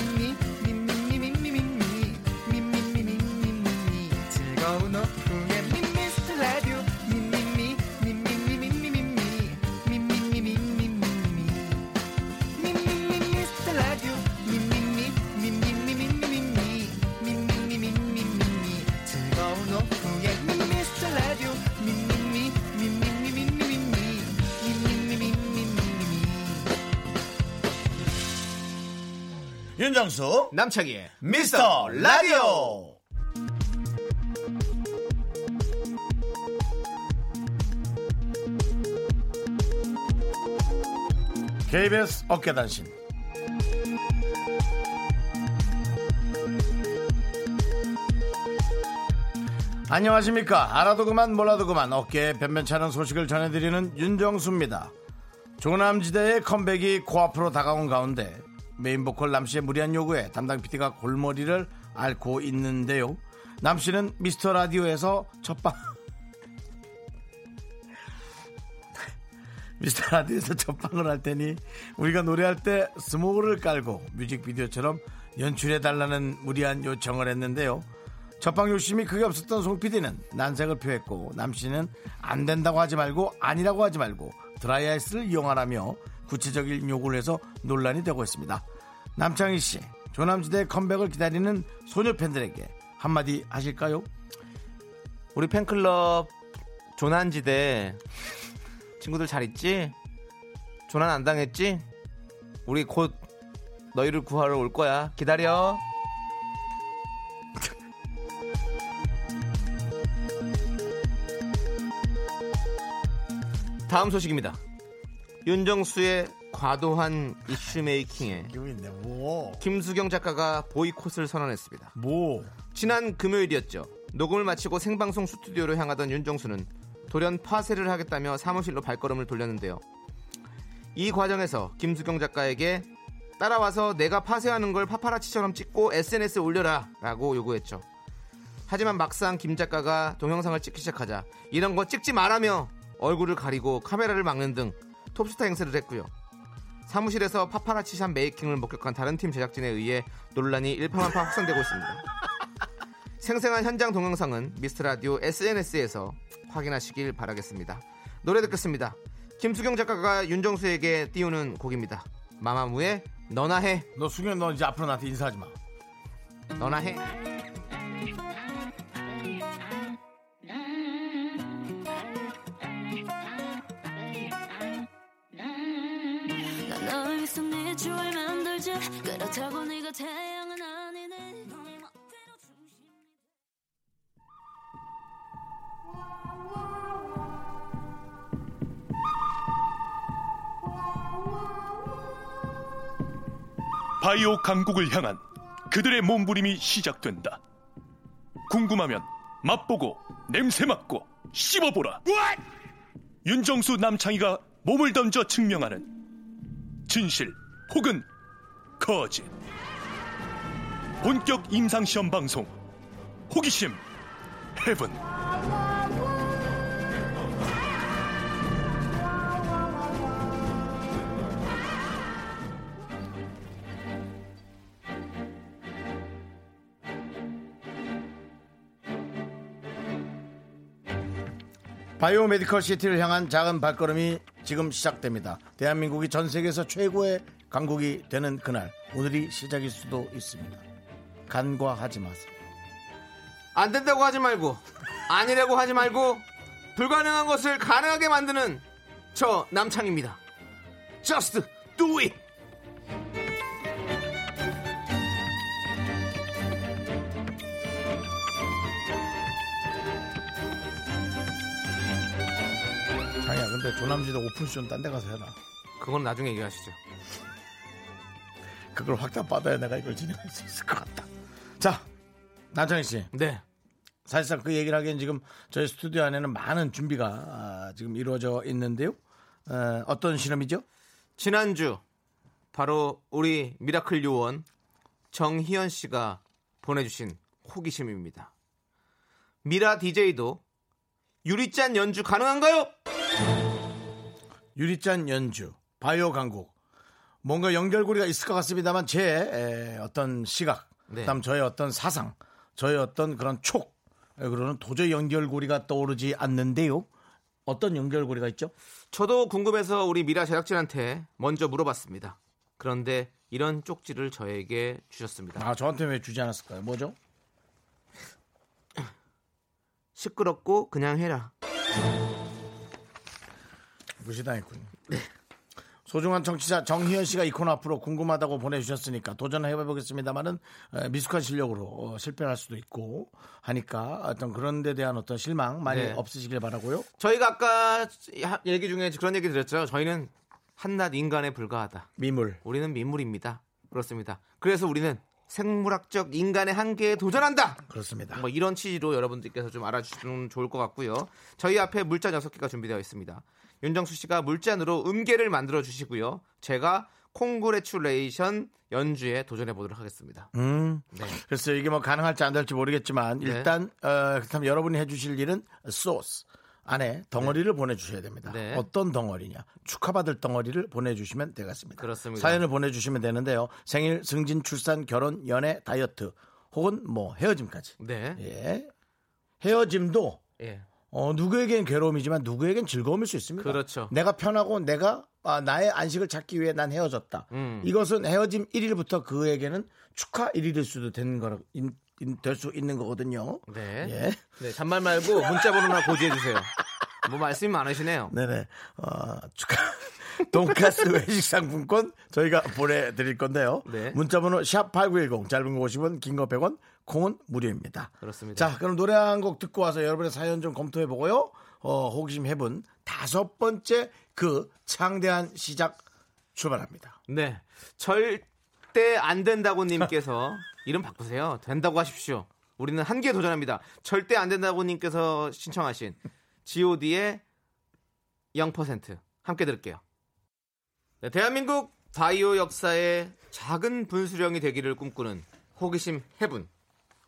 윤정수 남창희의 미스터 라디오. KBS 어깨단신. 안녕하십니까. 알아도 그만 몰라도 그만 어깨에 변변찮은 소식을 전해드리는 윤정수입니다. 조남지대의 컴백이 코앞으로 다가온 가운데 메인 보컬 남씨의 무리한 요구에 담당 PD가 골머리를 앓고 있는데요. 남씨는 미스터 라디오에서 첫방 미스터 라디오에서 첫방을 할 테니 우리가 노래할 때 스모그를 깔고 뮤직비디오처럼 연출해달라는 무리한 요청을 했는데요. 첫방 욕심이 크게 없었던 송 PD는 난색을 표했고 남씨는 안 된다고 하지 말고 아니라고 하지 말고 드라이아이스를 이용하라며 구체적인 요구를 해서 논란이 되고 있습니다. 남창희 씨, 조남지대 컴백을 기다리는 소녀 팬들에게 한마디 하실까요? 우리 팬클럽 조난지대 친구들 잘 있지? 조난 안 당했지? 우리 곧 너희를 구하러 올 거야. 기다려. 다음 소식입니다. 윤정수의 과도한 이슈 메이킹에 이거 있네. 뭐? 김수경 작가가 보이콧을 선언했습니다. 뭐? 지난 금요일이었죠. 녹음을 마치고 생방송 스튜디오로 향하던 윤정수는 돌연 파쇄를 하겠다며 사무실로 발걸음을 돌렸는데요. 이 과정에서 김수경 작가에게 따라와서 내가 파쇄하는 걸 파파라치처럼 찍고 SNS에 올려라 라고 요구했죠. 하지만 막상 김 작가가 동영상을 찍기 시작하자 이런 거 찍지 말라며 얼굴을 가리고 카메라를 막는 등 톱스타 행세를 했고요. 사무실에서 파파라치샷 메이킹을 목격한 다른 팀 제작진에 의해 논란이 일파만파 확산되고 있습니다. 생생한 현장 동영상은 미스트라디오 SNS에서 확인하시길 바라겠습니다. 노래 듣겠습니다. 김수경 작가가 윤정수에게 띄우는 곡입니다. 마마무의 너나 해, 너 수경 너 이제 앞으로 나한테 인사하지 마. 너나 해. 태양은 아니네 너의 멋대로 중심 바이오 강국을 향한 그들의 몸부림이 시작된다. 궁금하면 맛보고 냄새 맡고 씹어보라. 윤정수 남창희가 몸을 던져 증명하는 진실 혹은 거짓. 본격 임상시험 방송 호기심 헤븐. 바이오 메디컬 시티를 향한 작은 발걸음이 지금 시작됩니다. 대한민국이 전 세계에서 최고의 강국이 되는 그날 오늘이 시작일 수도 있습니다. 간과하지 마세요. 안 된다고 하지 말고 아니라고 하지 말고 불가능한 것을 가능하게 만드는 저 남창입니다. Just do it. 장이야 근데 조남지대 오픈쇼는 딴 데 가서 해라. 그건 나중에 얘기하시죠. 그걸 확답 받아야 내가 이걸 진행할 수 있을 것 같다. 자, 남창희 씨. 네. 사실상 그 얘기를 하기엔 지금 저희 스튜디오 안에는 많은 준비가 아, 지금 이루어져 있는데요. 어, 어떤 실험이죠? 지난주 바로 우리 미라클 요원 정희연 씨가 보내주신 호기심입니다. 미라 DJ도 유리잔 연주 가능한가요? 유리잔 연주, 바이오 강국. 뭔가 연결고리가 있을 것 같습니다만 제 에, 어떤 시각, 네. 그다음 저의 어떤 사상, 저의 어떤 그런 촉, 에, 그러는 도저히 연결고리가 떠오르지 않는데요. 어떤 연결고리가 있죠? 저도 궁금해서 우리 미라 제작진한테 먼저 물어봤습니다. 그런데 이런 쪽지를 저에게 주셨습니다. 아 저한테 왜 주지 않았을까요? 뭐죠? 시끄럽고 그냥 해라. 무시당했군요. 소중한 청취자 정희연 씨가 이 코너 앞으로 궁금하다고 보내주셨으니까 도전해보겠습니다만은 미숙한 실력으로 어, 실패할 수도 있고 하니까 어떤 그런 데 대한 어떤 실망 많이 네. 없으시길 바라고요. 저희가 아까 하- 얘기 중에 그런 얘기 드렸죠. 저희는 한낱 인간에 불과하다. 미물. 우리는 민물입니다. 그렇습니다. 그래서 우리는 생물학적 인간의 한계에 도전한다. 그렇습니다. 뭐 이런 취지로 여러분들께서 좀 알아주시면 좋을 것 같고요. 저희 앞에 물잔 6개가 준비되어 있습니다. 윤정수 씨가 물잔으로 음계를 만들어 주시고요. 제가 콩그레츄레이션 연주에 도전해 보도록 하겠습니다. 음. 네. 글쎄요, 이게 뭐 가능할지 안 될지 모르겠지만 네. 일단 어, 그렇다면 여러분이 해주실 일은 소스 안에 덩어리를 보내주셔야 됩니다. 네. 어떤 덩어리냐? 축하받을 덩어리를 보내주시면 되겠습니다. 그렇습니다. 사연을 보내주시면 되는데요. 생일, 승진, 출산, 결혼, 연애, 다이어트 혹은 뭐 헤어짐까지. 네. 예. 헤어짐도 예. 어, 누구에겐 괴로움이지만 누구에겐 즐거움일 수 있습니다. 그렇죠. 내가 편하고 내가 아, 나의 안식을 찾기 위해 난 헤어졌다. 음. 이것은 헤어짐 1일부터 그에게는 축하 1일일 수도 되는 거라 될 수 있는 거거든요. 네. 예. 네, 잔말 말고 문자 번호나 고지해 주세요. 뭐 말씀이 많으시네요. 네네. 어, 축하. 돈가스 외식 상품권 저희가 보내드릴 건데요. 네. 문자번호 샵8910 짧은 거 50원 긴 거 100원 콩은 무료입니다. 그렇습니다. 자 그럼 노래 한 곡 듣고 와서 여러분의 사연 좀 검토해 보고요. 어, 호기심 해본 다섯 번째 그 창대한 시작 출발합니다. 네. 절대 안 된다고 님께서 이름 바꾸세요. 된다고 하십시오. 우리는 한계에 도전합니다. 절대 안 된다고 님께서 신청하신 god의 0% 함께 들을게요. 네, 대한민국 바이오 역사의 작은 분수령이 되기를 꿈꾸는 호기심 해분.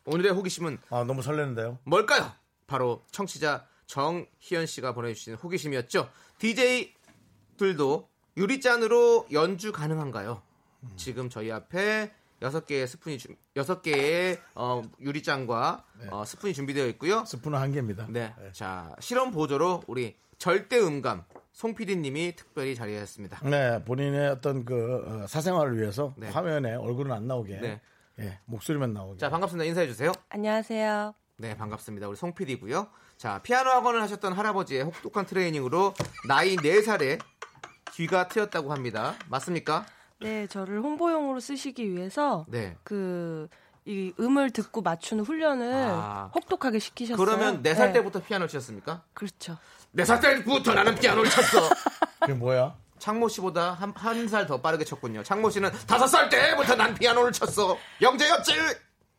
오늘의 호기심은 아 너무 설레는데요. 뭘까요? 바로 청취자 정희연 씨가 보내주신 호기심이었죠. DJ들도 유리잔으로 연주 가능한가요? 지금 저희 앞에 여섯 개의 스푼이 주- 여섯 개의 어, 유리잔과 어, 스푼이 준비되어 있고요. 스푼은 한 개입니다. 네, 자 실험 보조로 우리 절대 음감 송 PD님이 특별히 자리했습니다. 네, 본인의 어떤 그 어, 사생활을 위해서 네. 화면에 얼굴은 안 나오게, 네. 예, 목소리만 나오게. 자 반갑습니다. 인사해 주세요. 안녕하세요. 네, 반갑습니다. 우리 송 PD고요. 자, 피아노 학원을 하셨던 할아버지의 혹독한 트레이닝으로 나이 4살에 귀가 트였다고 합니다. 맞습니까? 네, 저를 홍보용으로 쓰시기 위해서 네. 그 이 음을 듣고 맞추는 훈련을 아. 혹독하게 시키셨어요. 그러면 4살 네, 때부터 피아노를 치셨습니까? 그렇죠. 4살 때부터 나는 피아노를 쳤어. 그게 뭐야? 창모 씨보다 한, 한살 더 빠르게 쳤군요. 창모 씨는 5살 때부터 난 피아노를 쳤어. 영재였지!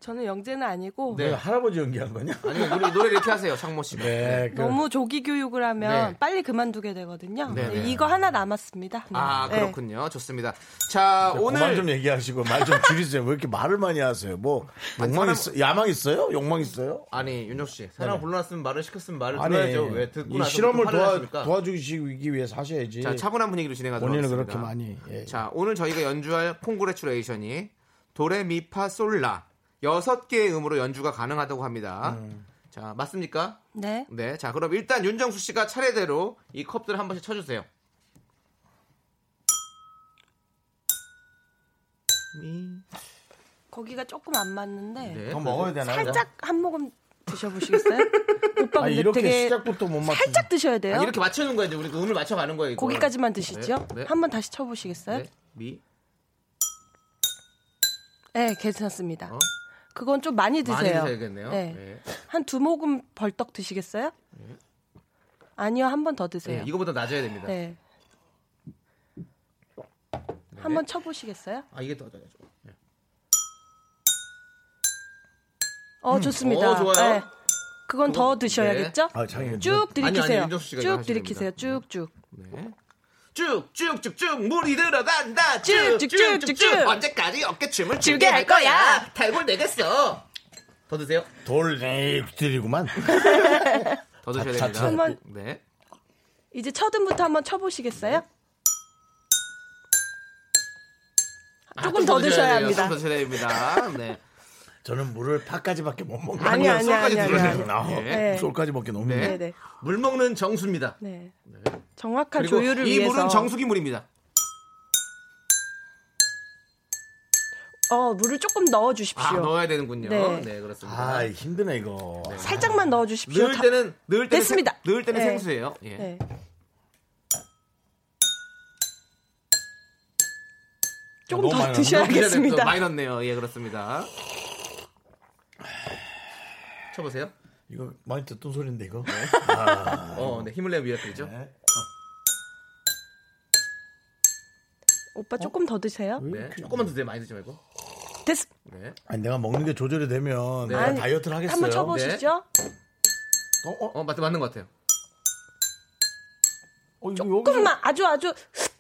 저는 영재는 아니고 네. 네. 할아버지 연기한 거냐? 아니면 우리 노래 이렇게 하세요, 창모 씨가. 네, 그, 너무 조기 교육을 하면 네. 빨리 그만두게 되거든요. 네, 네, 네. 이거 하나 남았습니다. 네. 아, 네. 그렇군요. 좋습니다. 자, 그만 좀 오늘. 얘기하시고 말 좀 줄이세요. 왜 이렇게 말을 많이 하세요? 뭐 욕망 사람- 있어? 야망 있어요? 욕망 있어요? 아니, 윤정 씨. 사람. 불러놨으면 말을 시켰으면 말을 아니, 들어야죠. 왜 듣고 이 나서 실험을 도와? 도와주시기 위해서 하셔야지. 자, 차분한 분위기로 진행하도록 본인은 하겠습니다. 그렇게 많이. 예. 자, 오늘 저희가 연주할 콩그레츄레이션이 도레미파솔라 여섯 개의 음으로 연주가 가능하다고 합니다. 음. 자, 맞습니까? 네. 네. 자, 그럼 일단 윤정수 씨가 차례대로 이 컵들을 한 번씩 쳐주세요. 미. 거기가 조금 안 맞는데 네. 더 먹어야 되나요? 살짝 한 모금 드셔보시겠어요? 오빠 아, 근데 이렇게 되게 시작부터 못 맞추 살짝 드셔야 돼요. 아, 이렇게 맞춰는 거예요. 우리 음을 맞춰가는 거예요. 이거. 고기까지만 드시죠? 네, 네. 한번 다시 쳐보시겠어요? 네. 미. 네, 괜찮습니다. 어? 그건 좀 많이 많이 드세요. 드셔야겠네요. 네. 네. 한두 모금 벌떡 드시겠어요? 아니요, 한 번 더 드세요. 네, 이거보다 낮아야 됩니다. 네. 한번 쳐보시겠어요? 아, 이게 더 낮아져. 네. 어, 좋습니다. 어, 좋아요. 그건 그거- 더 드셔야겠죠? 아. 쭉 아니, 아니, 들이키세요. 씨가 이거 쭉 들이키세요. 쭉쭉. 네. 쭉쭉쭉쭉 물이 들어간다. 쭉, 쭉, 쭉, 쭉, 쭉. 언제까지 어깨춤을 추게 할할 거야? 탈골 되겠어. 더 드세요. 돌, 에이, 드리구만. 더 드셔야 자, 됩니다. 자, 한번- 네. 이제 첫음부터 한번 쳐보시겠어요? 아, 조금 더 드셔야 돼요. 합니다. 조금 더 드셔야 됩니다. 네. 저는 물을 파까지밖에 못 먹는 아니, 아니, 솔까지 아니, 아니. 아, 네. 솔까지 먹기 너무 네. 네, 네. 물 먹는 정수입니다. 네. 정확한 그리고 조율을 이 위해서 물은 정수기 물입니다. 어, 물을 조금 넣어 아, 주십시오. 넣어야 되는군요. 네, 네. 그렇습니다. 아 힘드네 이거. 살짝만 넣어 주십시오. 넣을 때는 넣을 때는 됐습니다. 생, 넣을 때는 네. 생수예요. 예. 네. 조금 너무 더 많이 드셔야겠습니다. 좀 많이 넣네요. 예, 그렇습니다. 쳐보세요. 이거 많이 듣던 소리인데 이거. 어, 네, 힘을 내어 미어뜨리죠. 네. 오빠 조금 더 드세요. 네, 조금만 드세요. 많이 드지 말고. 됐. 네. 아니 내가 먹는 게 조절이 되면 네. 내가 아니, 다이어트를 하겠어요. 한번 쳐보시죠. 어, 어, 어, 맞, 맞는 것 같아요. 어, 이거 조금만 아주 아주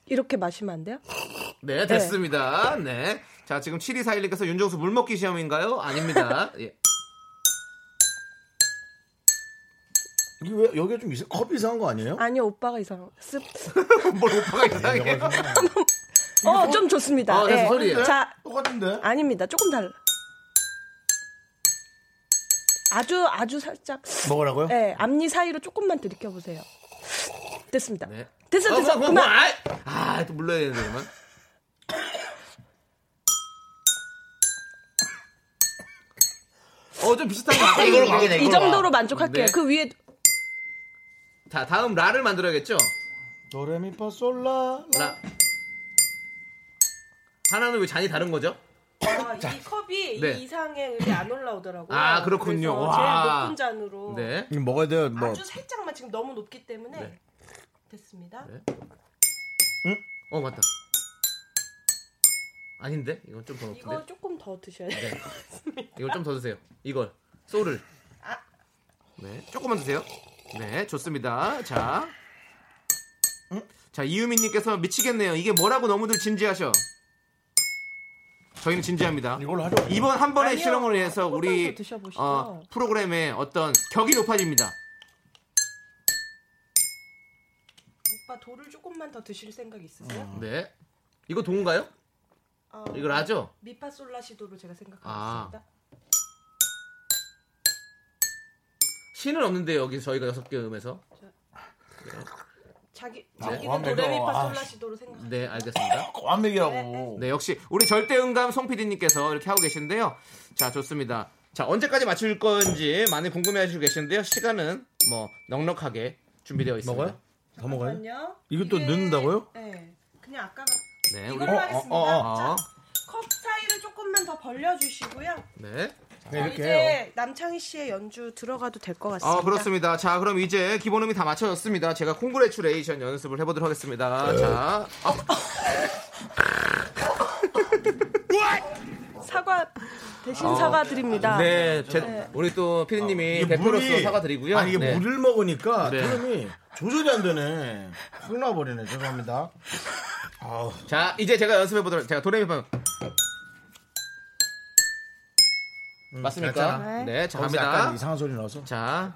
이렇게 마시면 안 돼요? 네, 됐습니다. 네. 자, 지금 7241님께서 윤정수 물 먹기 시험인가요? 아닙니다. 예. 이게 왜 여기가 좀 이상, 컵이 이상한 거 아니에요? 아니요, 오빠가 이상. 습. 뭘 오빠가 이상해요? 어, 좀 좋습니다. 어, 그래서 예. 소리예요? 자, 똑같은데? 아닙니다. 조금 달라. 아주 아주 살짝. 먹으라고요? 예, 앞니 사이로 조금만 들이켜 보세요. 됐습니다. 네. 됐어, 어, 됐어. 뭐, 뭐, 그만. 아, 아, 또 물러야 되는데, 그러면. 어, 좀 비슷한 거 같아요. 가겠네, 이 정도로 가. 만족할게요. 네. 그 위에 자, 다음 라를 만들어야겠죠? 도레미파솔라 라. 하나는 왜 잔이 다른 거죠? 아, 이 컵이 네. 이 이상의 음이 안 올라오더라고요. 아, 그렇군요. 그래서 와. 제일 높은 잔으로 네. 이거 먹어야 돼요. 뭐 아주 살짝만 지금 너무 높기 때문에 네. 됐습니다. 네. 어, 맞다. 아닌데? 이건 좀 더 높은데? 이거 조금 더 드셔야 돼요. 네. 이걸 좀 더 드세요. 이걸. 소를. 아. 네. 조금만 드세요. 네. 좋습니다. 자. 자, 이유민님께서 미치겠네요. 이게 뭐라고 너무들 진지하셔. 저희는 진지합니다. 이걸로 하죠. 이번 한 번의 아니요. 실험을 위해서 우리. 어, 프로그램의 어떤 격이 높아집니다. 오빠 돌을 조금만 더 드실 생각 있으세요? 네. 이거 동가요? 어, 이거 라죠? 미파솔라시도로 제가 생각하고 아. 있습니다. 신은 없는데 여기 저희가 여섯 개 음에서. 자기 아, 자기는 고함해도, 도레미파솔라시도로 생각. 네, 알겠습니다. 완맥이라고. 네, 역시 우리 절대 음감 송 PD님께서 이렇게 하고 계신데요. 자, 좋습니다. 자, 언제까지 맞출 건지 많이 궁금해 하시고 계시는데요. 시간은 뭐 넉넉하게 준비되어 있습니다. 먹어요? 더 먹어요? 잠깐만요. 이것도 이게- 넣는다고요? 네. 그냥 아까 네, 우리 이걸로 하겠습니다. 어, 어, 자, 어, 컵 사이를 조금만 더 벌려주시고요. 네. 네, 어, 이렇게 이제 해요. 남창희 씨의 연주 들어가도 될 것 같습니다. 아, 그렇습니다. 자, 그럼 이제 기본음이 다 맞춰졌습니다. 제가 콩그레츄레이션 연습을 해보도록 하겠습니다. 자, 아, 사과 대신 사과 드립니다. 네, 제- 우리 또 피디님이 대표로서 물이- 사과드리고요. 아니 이게 네. 물을 먹으니까 네. 사람이 조절이 안 되네. 훅 나버리네. 죄송합니다. 아우. 자, 이제 제가 연습해 보도록, 제가 도레미파. 맞습니까? 괜찮아. 네, 자, 갑니다. 약간 이상한 소리 나서. 자.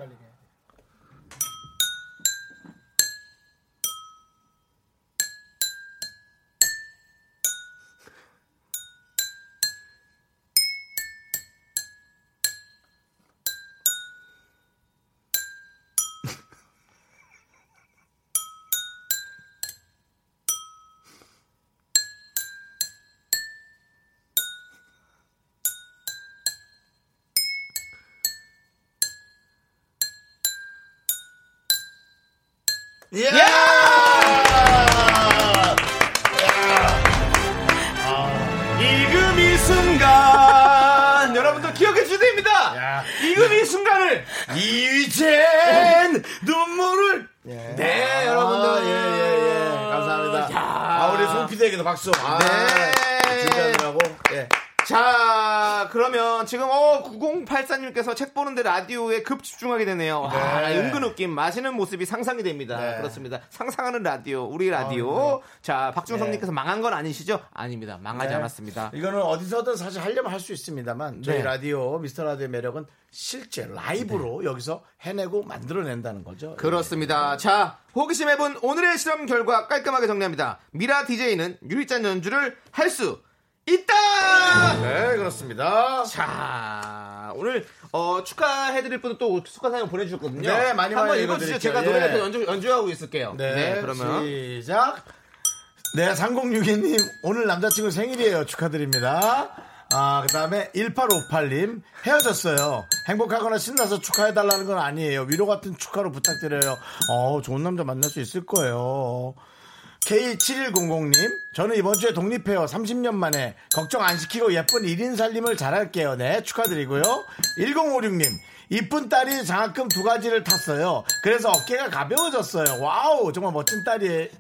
이금 이 순간 여러분들 기억해 주셔야 됩니다. 야. 이금 이 순간을 이젠 눈물을. 네 여러분들 아, 예, 예, 예. 감사합니다. 야. 아, 우리 송 PD에게도 박수. 아, 네. 준비하느라고. 예. 자, 그러면 지금 어 9084님께서 책 보는데 라디오에 급 집중하게 되네요. 와, 네. 은근 웃긴 마시는 모습이 상상이 됩니다. 네. 그렇습니다. 상상하는 라디오, 우리 라디오. 자, 박중성님께서 망한 건 아니시죠? 아닙니다. 망하지 네. 않았습니다. 이거는 어디서든 사실 하려면 할 수 있습니다만 저희 네. 라디오 미스터 라디오의 매력은 실제 라이브로 여기서 해내고 만들어낸다는 거죠. 그렇습니다. 자, 호기심 해본 오늘의 실험 결과 깔끔하게 정리합니다. 미라 DJ는 유리잔 연주를 할 수 있다! 네, 그렇습니다. 자, 오늘 어, 축하해드릴 분은 또 축하 사연 보내주셨거든요. 네, 많이 한번 많이 읽어주시죠. 제가 노래 예. 를 연주, 연주하고 있을게요. 네, 그러면. 시작. 네, 3062님 오늘 남자친구 생일이에요. 축하드립니다. 아, 그 다음에 1858님 헤어졌어요. 행복하거나 신나서 축하해달라는 건 아니에요. 위로 같은 축하로 부탁드려요. 어, 좋은 남자 만날 수 있을 거예요. K7100님, 저는 이번 주에 독립해요. 30년 만에. 걱정 안 시키고 예쁜 1인 살림을 잘할게요. 네, 축하드리고요. 1056님, 이쁜 딸이 장학금 두 가지를 탔어요. 그래서 어깨가 가벼워졌어요. 와우, 정말 멋진 딸이.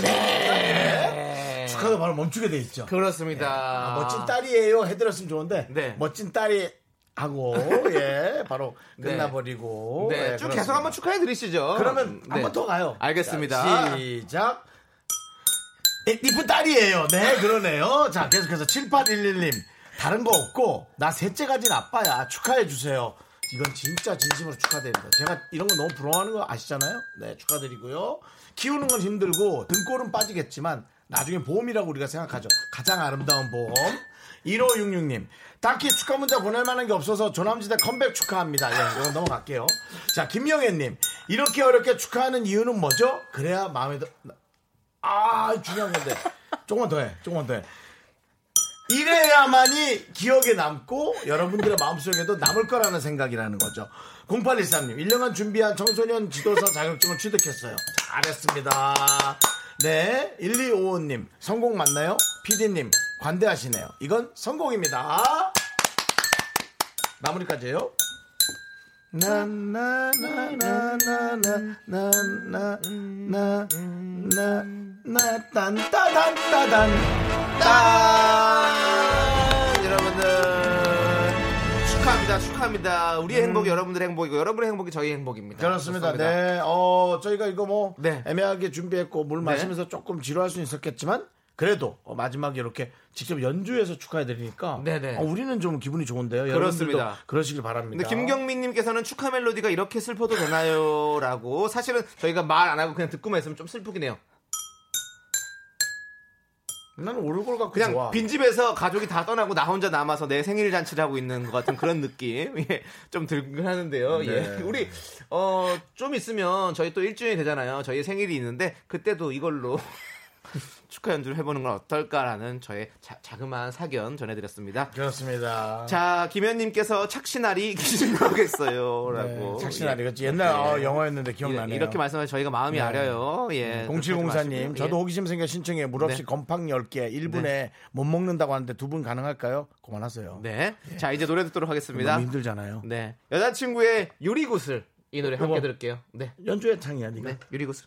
네. 축하가 바로 멈추게 돼 있죠. 그렇습니다. 아, 멋진 딸이에요. 해드렸으면 좋은데. 네. 멋진 딸이 하고, 예, 바로 네. 끝나버리고. 네, 예, 쭉 그렇습니다. 계속 한번 축하해 드리시죠. 그러면 네. 한번 더 가요. 알겠습니다. 자, 시작. 이- 이쁜 딸이에요. 네, 그러네요. 자, 계속해서 7811님. 다른 거 없고, 나 셋째 가진 아빠야. 축하해주세요. 이건 진짜 진심으로 축하드립니다. 제가 이런 거 너무 부러워하는 거 아시잖아요? 네, 축하드리고요. 키우는 건 힘들고, 등골은 빠지겠지만, 나중에 보험이라고 우리가 생각하죠. 가장 아름다운 보험. 1566님. 딱히 축하 문자 보낼 만한 게 없어서 조남지대 컴백 축하합니다. 예, 이거 넘어갈게요. 자, 김영애님. 이렇게 어렵게 축하하는 이유는 뭐죠? 그래야 마음에 들, 아, 중요한 건데. 조금만 더 해. 조금만 더 해. 이래야만이 기억에 남고 여러분들의 마음속에도 남을 거라는 생각이라는 거죠. 0813님, 1년간 준비한 청소년 지도사 자격증을 취득했어요. 잘했습니다. 네, 1255님, 성공 맞나요? PD님, 관대하시네요. 이건 성공입니다. 마무리까지 해요. 나나나나나나나나나나딴따단따단 짠! 여러분들 축하합니다. 축하합니다. 우리의 행복이 여러분들의 행복이고 여러분의 행복이 저희 행복입니다. 음. 그렇습니다. 그렇습니다. 네, 어 저희가 이거 뭐 네. 애매하게 준비했고 물 마시면서 조금 지루할 수 있었겠지만 그래도 어, 마지막에 이렇게 직접 연주해서 축하해 드리니까 네네. 어, 우리는 좀 기분이 좋은데요. 그렇습니다. 그러시길 바랍니다. 근데 김경민님께서는 축하 멜로디가 이렇게 슬퍼도 되나요? 라고 사실은 저희가 말 안 하고 그냥 듣고만 있으면 좀 슬프긴 해요. 나는 오르골 갖고 그냥 좋아. 빈집에서 가족이 다 떠나고 나 혼자 남아서 내 생일 잔치를 하고 있는 것 같은 그런 느낌 예, 좀 들긴 하는데요. 네. 예. 우리 어, 좀 있으면 저희 또 일주일이 되잖아요. 저희 생일이 있는데 그때도 이걸로 축하 연주를 해보는 건 어떨까라는 저의 자, 자그마한 사견 전해드렸습니다. 그렇습니다. 자 김현님께서 착신아리 기신하겠어요. 네, 라고 착신아리 그렇지 옛날 어, 영화였는데 기억나네요. 이렇게 말씀하셔서 저희가 마음이 아려요. 예. 0704님, 저도 예. 호기심 생겨 신청해 물 없이 네. 건팡 10개 1분에 못 먹는다고 하는데 두 분 가능할까요? 그만하세요. 네. 자 이제 노래 듣도록 하겠습니다. 너무 힘들잖아요. 네. 여자친구의 유리구슬 이 노래 함께. 들을게요. 네. 연주의 창이야, 네가. 네. 유리구슬.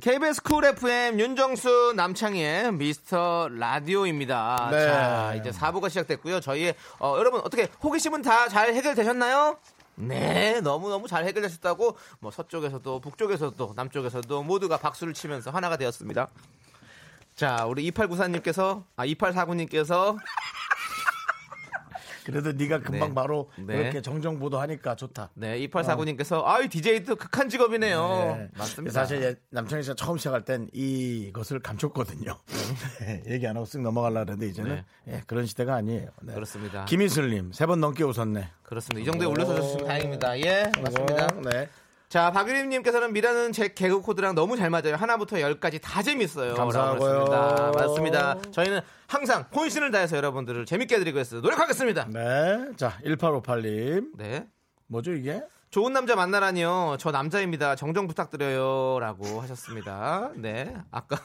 KBS 쿨 FM 윤정수 남창희의 미스터 라디오입니다. 네. 자, 이제 4부가 시작됐고요. 저희의 어, 여러분 어떻게 호기심은 다 잘 해결되셨나요? 네, 너무너무 잘 해결되셨다고 뭐 서쪽에서도 북쪽에서도 남쪽에서도 모두가 박수를 치면서 하나가 되었습니다. 자, 우리 2894님께서 아 2849님께서 그래도 네가 금방 네. 바로 네. 그렇게 정정 보도하니까 좋다. 네, 2849님께서 아이 DJ도 극한 직업이네요. 네. 맞습니다. 사실 예, 남창희 씨가 처음 시작할 땐 이것을 감췄거든요. 네, 얘기 안 하고 쓱 넘어가려고 했는데 이제는 예, 그런 시대가 아니에요. 네. 그렇습니다. 김희슬님 세 번 넘게 웃었네. 그렇습니다. 이 정도에 올려서 주시면 다행입니다. 예, 맞습니다. 어, 네. 자, 박유림님께서는 미라는 제 개그 코드랑 너무 잘 맞아요. 하나부터 열까지 다 재밌어요. 감사하고요. 하셨습니다. 맞습니다. 저희는 항상 혼신을 다해서 여러분들을 재밌게 해드리고 있어요. 노력하겠습니다. 네. 자, 1858님. 네. 뭐죠, 이게? 좋은 남자 만나라니요. 저 남자입니다. 정정 부탁드려요. 라고 하셨습니다. 네. 아까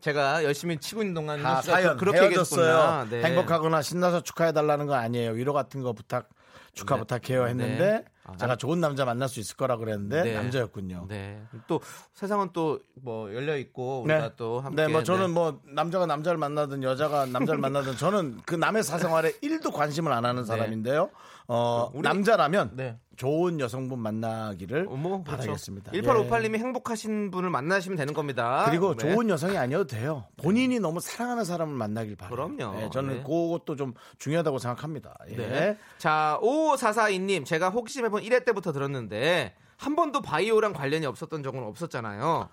제가 열심히 치고 있는 동안 다 씨가 사연 그렇게 헤어졌어요. 네. 행복하거나 신나서 축하해 달라는 거 아니에요. 위로 같은 거 부탁, 축하 네. 부탁해요 했는데 네. 아, 제가 좋은 남자 만날 수 있을 거라 그랬는데 네. 남자였군요. 네. 또 세상은 또 뭐 열려 있고 네. 우리가 또 함께 네, 뭐 저는 뭐 남자가 남자를 만나든 여자가 남자를 만나든 저는 그 남의 사생활에 1도 관심을 안 하는 사람인데요. 어, 우리- 남자라면 네. 좋은 여성분 만나기를 어머, 바라겠습니다. 그렇죠. 1858님이 행복하신 분을 만나시면 되는 겁니다. 그리고 네. 좋은 여성이 아니어도 돼요. 본인이 너무 사랑하는 사람을 만나길 바라요. 그럼요. 예, 저는 네. 그것도 좀 중요하다고 생각합니다. 예. 네. 자, 5442님, 제가 호기심 해 본 1회 때부터 들었는데, 한 번도 바이오랑 관련이 없었던 적은 없었잖아요.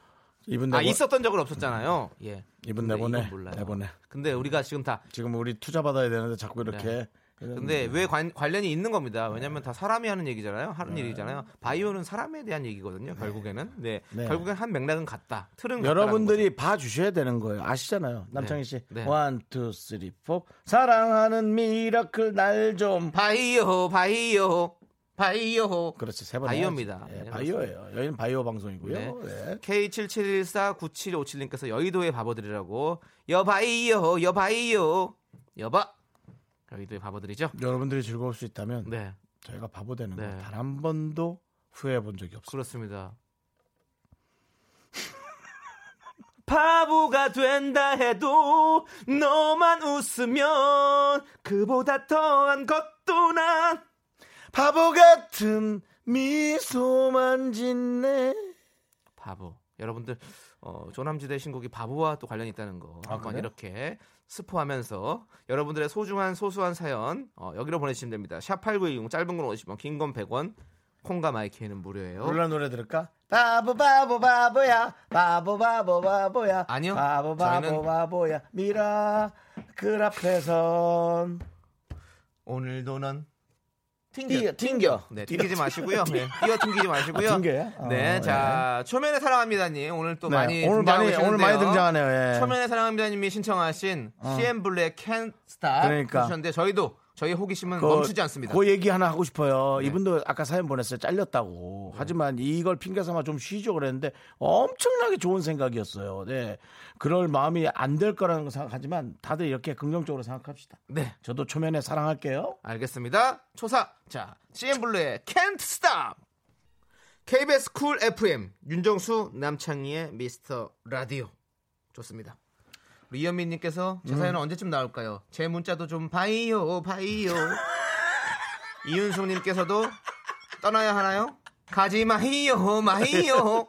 이분 아, 내보, 있었던 적은 없었잖아요. 예. 이분 내보내. 내보내. 근데 우리가 지금 다, 지금 우리 투자 받아야 되는데 자꾸 이렇게. 네. 근데 왜 관, 관련이 있는 겁니다. 왜냐면 다 사람이 하는 얘기잖아요. 하는 일이잖아요. 바이오는 사람에 대한 얘기거든요. 결국에는. 네. 네. 결국엔 한 맥락은 같다. 틀은 여러분들이 봐 주셔야 되는 거예요. 아시잖아요. 남창희 씨. 네. one, two, three, four. 사랑하는 미라클 날 좀. 바이오, 바이오, 바이오. 그렇지. 세번 바이오입니다. 예, 네, 바이오예요. 여기는 바이오 방송이고요. 네. 네. K77149757님께서 여의도의 바보들이라고 여바이요 여바이요 여바 여의도의 바보들이죠. 여러분들이 즐거울 수 있다면 네 저희가 바보 되는 네. 거단한 번도 후회해 본 적이 없어요. 그렇습니다. 바보가 된다 해도 너만 웃으면 그보다 더한 것도 난 바보 같은 미소만 짓네. 바보. 여러분들 어, 조남지대 신곡이 바보와 또 관련이 있다는 거 아, 한번 그래요? 이렇게 스포하면서 여러분들의 소중한 소소한 사연 어, 여기로 보내주시면 됩니다. 샵8910 짧은 건 50원 긴 건 100원 콩과 my K는 무료예요. 룰라 노래 들을까? 바보 바보 바보야 바보 바보 바보야 아니요. 바보 바보 저희는- 바보야 미라클 앞에선 오늘도 넌 튕겨 튕겨. 네, 튕기지 마시고요. 네, 뛰어 튕기지 마시고요. 아, 튕겨요? 어, 네, 자 초면에 사랑합니다님 오늘 또 네, 많이 오늘 많이 오늘 많이. 등장하네요. 예. 초면에 사랑합니다님이 신청하신 CM 블랙 캔 스탑 그러니까. 해주셨는데 저희도 저희 호기심은 그- 멈추지 않습니다. 그 얘기 하나 하고 싶어요. 네. 이분도 아까 사연 보냈어요. 잘렸다고. 하지만 이걸 핑계 삼아 좀 쉬죠 그랬는데 엄청나게 좋은 생각이었어요. 네. 그럴 마음이 안 될 거라는 거 생각하지만 다들 이렇게 긍정적으로 생각합시다. 네, 저도 초면에 사랑할게요. 알겠습니다. 초사. 자, CNBLUE의 Can't Stop. KBS 쿨 FM 윤정수 남창희의 미스터 라디오. 좋습니다. 우리 이현민 님께서 제 사연은 언제쯤 나올까요? 제 문자도 좀 봐요, 봐요. 이윤숙 님께서도 떠나야 하나요? 가지 마이요, 마이요.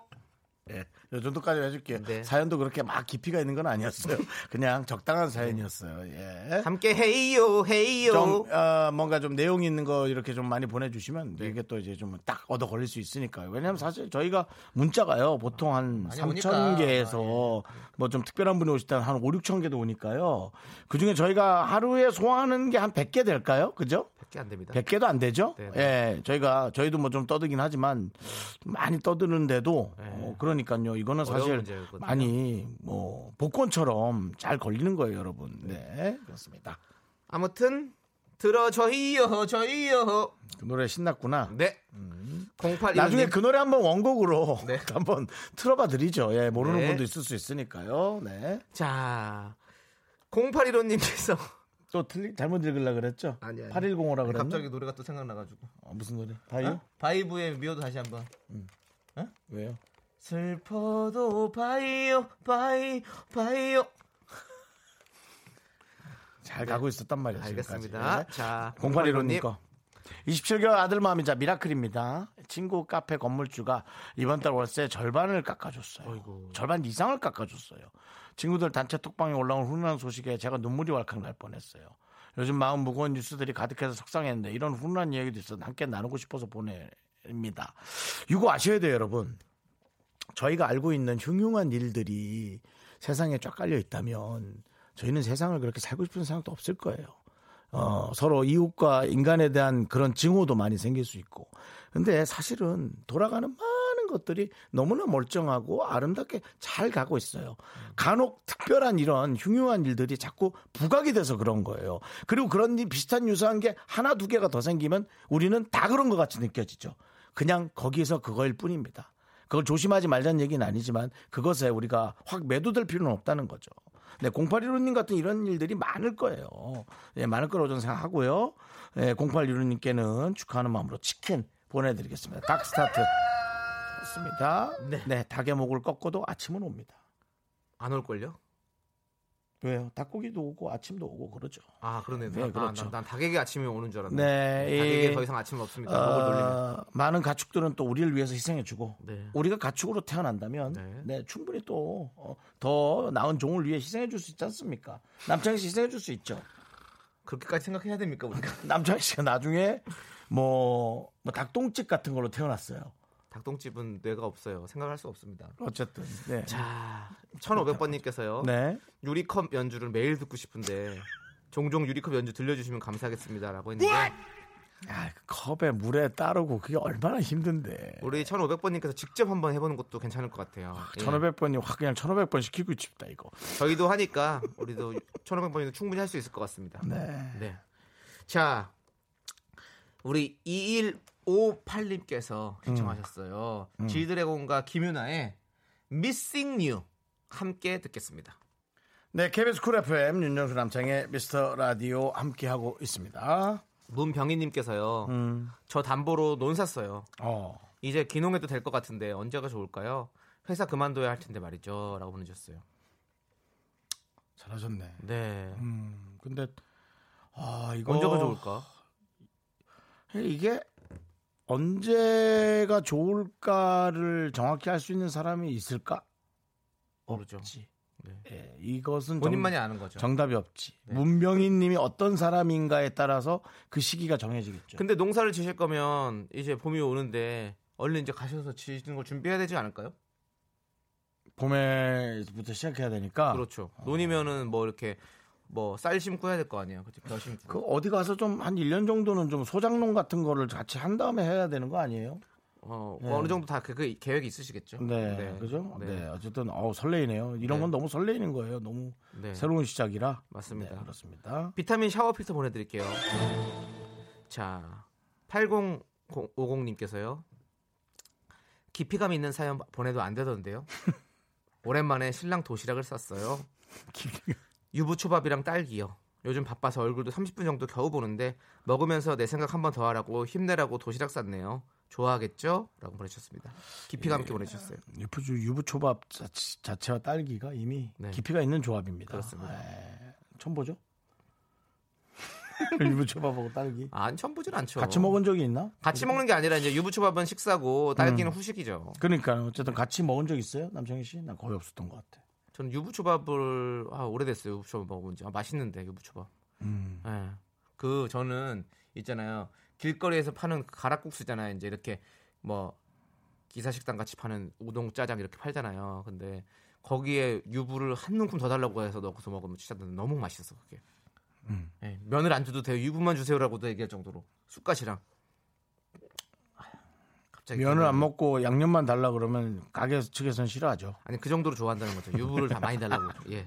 예. 요 정도까지 해줄게요. 네. 사연도 그렇게 막 깊이가 있는 건 아니었어요. 그냥 적당한 사연이었어요. 예. 함께 해요, 해요. 좀 어, 뭔가 좀 내용 있는 거 이렇게 좀 많이 보내주시면 네. 이게 또 이제 좀 딱 얻어 걸릴 수 있으니까요. 왜냐하면 사실 저희가 문자가요 보통 한 많이 3천 오니까. 개에서 아, 뭐좀 특별한 분이 오시다면 한 5, 6천 개도 오니까요. 그 중에 저희가 하루에 소화하는 게 한 100개 될까요? 그죠? 밖에 안 됩니다. 100개도 안 되죠? 네, 예, 저희가 저희도 뭐 좀 떠들긴 하지만 많이 떠드는데도 어, 그러니까요. 이거는 네. 사실 문제거든요. 많이 뭐 복권처럼 잘 걸리는 거예요, 여러분. 네, 그렇습니다. 아무튼 들어줘요, 저요. 그 노래 신났구나. 네. 0815님. 나중에 그 노래 한번 원곡으로 네. 한번 틀어봐 드리죠. 예, 모르는 네. 분도 있을 수 있으니까요. 네. 자, 0815님께서 또 틀리 잘못 읽으려 그랬죠? 아니, 아니. 8105라 그랬나? 갑자기 노래가 또 생각나가지고 어, 무슨 노래? 바이오? 어? 바이브의 미워도 다시 한번 왜요? 슬퍼도 바이오 바이 바이오 잘 가고 있었단 말이에요. 알겠습니다. 자, 0815님 거. 27개월 아들 마음이자 미라클입니다. 친구 카페 건물주가 이번 달 월세 절반을 깎아줬어요. 절반 이상을 깎아줬어요. 친구들 단체 톡방에 올라온 훈훈한 소식에 제가 눈물이 왈칵 날 뻔했어요. 요즘 마음 무거운 뉴스들이 가득해서 속상했는데 이런 훈훈한 이야기도 있어 함께 나누고 싶어서 보냅니다. 이거 아셔야 돼요, 여러분. 저희가 알고 있는 흉흉한 일들이 세상에 쫙 깔려 있다면 저희는 세상을 그렇게 살고 싶은 생각도 없을 거예요. 어, 서로 이웃과 인간에 대한 그런 증오도 많이 생길 수 있고 근데 사실은 돌아가는 많은 것들이 너무나 멀쩡하고 아름답게 잘 가고 있어요. 간혹 특별한 이런 흉흉한 일들이 자꾸 부각이 돼서 그런 거예요. 그리고 그런 일 비슷한 유사한 게 하나 두 개가 더 생기면 우리는 다 그런 것 같이 느껴지죠. 그냥 거기서 그거일 뿐입니다. 그걸 조심하지 말자는 얘기는 아니지만 그것에 우리가 확 매도될 필요는 없다는 거죠. 네, 0815님 같은 이런 일들이 많을 거예요. 예, 많을 거라고 저는 생각하고요. 예, 0815님께는 축하하는 마음으로 치킨 보내드리겠습니다. 닭 스타트. 좋습니다. 네. 닭의 목을 꺾어도 아침은 옵니다. 안 올걸요? 왜요? 닭고기도 오고 아침도 오고 그러죠. 아, 그러네. 네, 난, 그렇죠. 난, 난 닭에게 아침이 오는 줄 알았네. 네, 닭에게 이- 더 이상 아침은 없습니다. 어, 많은 가축들은 또 우리를 위해서 희생해주고 네. 우리가 가축으로 태어난다면 네. 네, 충분히 또 더 나은 종을 위해 희생해줄 수 있지 않습니까? 남창희 씨 희생해줄 수 있죠. 그렇게까지 생각해야 됩니까, 우리가? 남창희 씨가 나중에 뭐, 뭐 닭똥집 같은 걸로 태어났어요. 닭똥집은 뇌가 없어요. 생각할 수 없습니다. 어쨌든 네. 자, 1500번님께서요. 네. 유리컵 연주를 매일 듣고 싶은데 종종 유리컵 연주 들려주시면 감사하겠습니다라고 했는데 아, 그 컵에 물에 따르고 그게 얼마나 힘든데. 우리 1500번님께서 직접 한번 해보는 것도 괜찮을 것 같아요. 예. 1500번이 확 그냥 1500번 시키고 싶다 이거. 저희도 하니까 우리도 1500번이도 충분히 할 수 있을 것 같습니다. 네. 네. 자, 우리 2158님께서 신청하셨어요. 지드래곤과 김윤아의 Missing You 함께 듣겠습니다. 네, KBS 쿨 FM 윤정수 남창의 미스터 라디오 함께 하고 있습니다. 문병희님께서요. 저 담보로 논 샀어요. 어. 이제 귀농해도 될 것 같은데 언제가 좋을까요? 회사 그만둬야 할 텐데 말이죠. 라고 보내주셨어요. 잘하셨네. 네. 음, 근데 아, 이거 언제가 좋을까? 이게 언제가 좋을까를 정확히 할 수 있는 사람이 있을까? 모르죠. 없지. 네. 예, 이것은 본인만이 정, 아는 거죠. 정답이 없지. 네. 문병희님이 어떤 사람인가에 따라서 그 시기가 정해지겠죠. 근데 농사를 지실 거면 이제 봄이 오는데 얼른 이제 가셔서 지시는 걸 준비해야 되지 않을까요? 봄에부터 시작해야 되니까. 그렇죠. 논이면은 뭐 이렇게 뭐 쌀 심고 해야 될 거 아니에요. 그치? 벼 심고. 그 어디 가서 좀 한 1년 정도는 좀 소장농 같은 거를 같이 한 다음에 해야 되는 거 아니에요? 어, 네. 뭐 어느 정도 다 그, 그 계획이 있으시겠죠. 네, 그죠? 네. 네. 어쨌든 어 설레이네요. 이런 네. 건 너무 설레이는 거예요. 너무 네. 새로운 시작이라. 맞습니다. 네, 그렇습니다. 비타민 샤워 필터 보내 드릴게요. 자, 8050 님께서요. 깊이감 있는 사연 보내도 안 되던데요. 오랜만에 신랑 도시락을 쌌어요. 유부초밥이랑 딸기요. 요즘 바빠서 얼굴도 30분 정도 겨우 보는데 먹으면서 내 생각 한 번 더 하라고 힘내라고 도시락 쌌네요. 좋아하겠죠? 라고 보내주셨습니다. 깊이감 있게 보내주셨어요. 유부주 유부초밥 자체, 자체 와 딸기가 이미 네. 깊이가 있는 조합입니다. 그렇습니다. 네. 처음 보죠? 유부초밥하고 딸기 아, 처음 보진 않죠. 같이 먹은 적이 있나? 같이 먹는 게 아니라 이제 유부초밥은 식사고 딸기는 음. 후식이죠. 그러니까 어쨌든 같이 먹은 적 있어요, 남창희 씨? 난 거의 없었던 것 같아. 저는 유부초밥을 아 오래됐어요. 유부초밥 먹어본 지. 아, 맛있는데 유부초밥. 음. 예. 그 저는 있잖아요. 길거리에서 파는 그 가락국수잖아요. 이제 이렇게 뭐 기사식당 같이 파는 우동 짜장 이렇게 팔잖아요. 근데 거기에 유부를 한 움큼 더 달라고 해서 넣고서 먹으면 진짜 너무 맛있어 그게. 음. 예, 면을 안 줘도 돼요. 유부만 주세요라고도 얘기할 정도로 쑥갓이랑. 갑자기 면을 안. 먹고 양념만 달라 그러면 가게 측에서는 싫어하죠. 아니 그 정도로 좋아한다는 거죠. 유부를 다 많이 달라고. 예.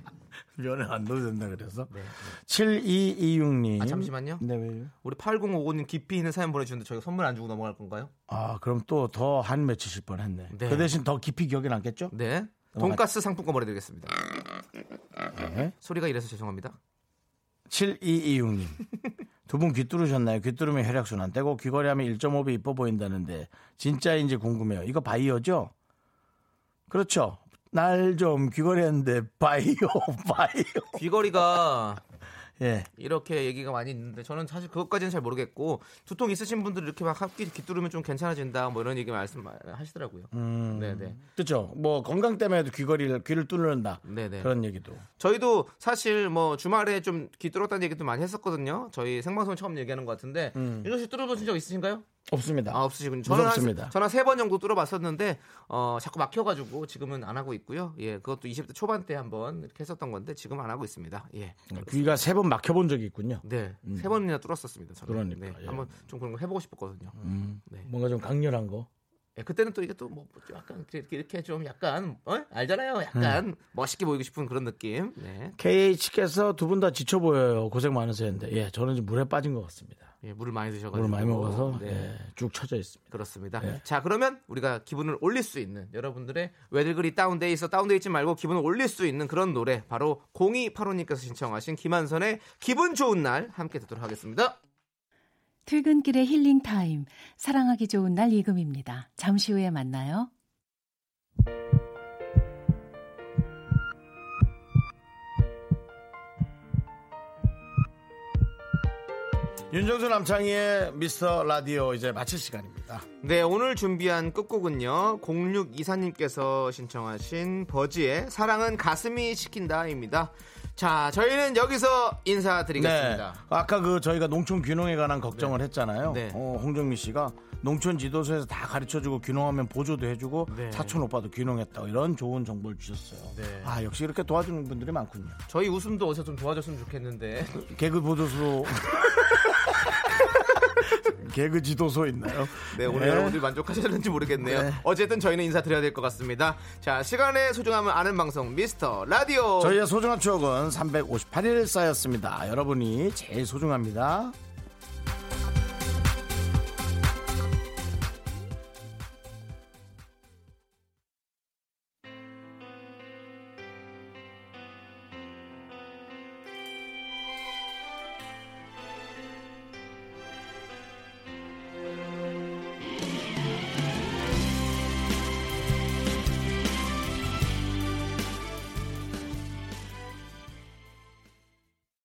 면을 안 넣어도 된다 그래서. 네. 7226님. 아, 잠시만요. 네, 왜요? 우리 8055님 깊이 있는 사연 보내주셨는데 저희가 선물 안 주고 넘어갈 건가요? 아, 그럼 또 더 한 맺히실 뻔 했네. 네. 그 대신 더 깊이 기억에 남겠죠? 네. 돈가스 상품권 보내드리겠습니다. 네. 소리가 이래서 죄송합니다. 7226님. 두 분 귀 뚫으셨나요? 귀 뚫으면 혈액순 안 떼고 귀걸이 하면 1.5배 이뻐 보인다는데 진짜인지 궁금해요. 이거 바이오죠? 그렇죠. 날 좀 귀걸이 했는데 바이오, 바이오. 귀걸이가 예. 이렇게 얘기가 많이 있는데 저는 사실 그것까지는 잘 모르겠고 두통 있으신 분들 이렇게 막 합기 귀뚫으면 좀 괜찮아진다 뭐 이런 얘기 말씀하시더라고요. 음. 네네. 그렇죠. 뭐 건강 때문에도 귀걸이를 귀를 뚫는다. 네네. 그런 얘기도. 저희도 사실 뭐 주말에 좀 귀 뚫었다는 얘기도 많이 했었거든요. 저희 생방송 처음 얘기하는 것 같은데 음. 윤정 씨 뚫어보신 적 있으신가요? 없습니다. 아, 없으시군요. 저는 무섭습니다. 한, 저는 세번 정도 뚫어봤었는데 어, 자꾸 막혀가지고 지금은 안 하고 있고요. 예, 그것도 20대 초반 때 한번 이렇게 했었던 건데 지금은 안 하고 있습니다. 예, 귀가 세 번 막혀본 적이 있군요. 네, 세 번이나 뚫었었습니다. 저는. 그러니까, 네, 예. 한번 좀 그런 거 해보고 싶었거든요. 네. 뭔가 좀 강렬한 거. 예, 그때는 또 이게 또 뭐 약간 이렇게, 이렇게 좀 약간 어? 알잖아요. 약간 멋있게 보이고 싶은 그런 느낌. 네, KH께서 두 분 다 지쳐 보여요. 고생 많으세요. 예, 저는 지금 물에 빠진 것 같습니다. 예, 물을 많이 드셔가지고 물을 많이 먹어서 네. 예, 쭉 처져 있습니다. 그렇습니다. 네. 자, 그러면 우리가 기분을 올릴 수 있는 여러분들의 왜들 그리 다운돼 있어 다운돼 있지 말고 기분을 올릴 수 있는 그런 노래 바로 0285님께서 신청하신 김한선의 기분 좋은 날 함께 듣도록 하겠습니다. 퇴근길의 힐링 타임. 사랑하기 좋은 날 이금입니다. 잠시 후에 만나요. 윤정수 남창희의 미스터 라디오 이제 마칠 시간입니다. 네, 오늘 준비한 끝곡은요. 0624님께서 신청하신 버지의 사랑은 가슴이 시킨다입니다. 자, 저희는 여기서 인사드리겠습니다. 네. 아까 그 저희가 농촌 귀농에 관한 걱정을 했잖아요. 네. 어, 홍정미 씨가 농촌 지도서에서 다 가르쳐주고 귀농하면 보조도 해주고 네. 사촌 오빠도 귀농했다 이런 좋은 정보를 주셨어요. 네. 아 역시 이렇게 도와주는 분들이 많군요. 저희 웃음도 어디서 좀 도와줬으면 좋겠는데. 개그 보조소 개그 지도소 있나요? 네, 오늘 여러분들이 만족하셨는지 모르겠네요. 네. 어쨌든 저희는 인사드려야 될 것 같습니다. 자, 시간의 소중함을 아는 방송 미스터 라디오. 저희의 소중한 추억은 358일 쌓였습니다. 여러분이 제일 소중합니다.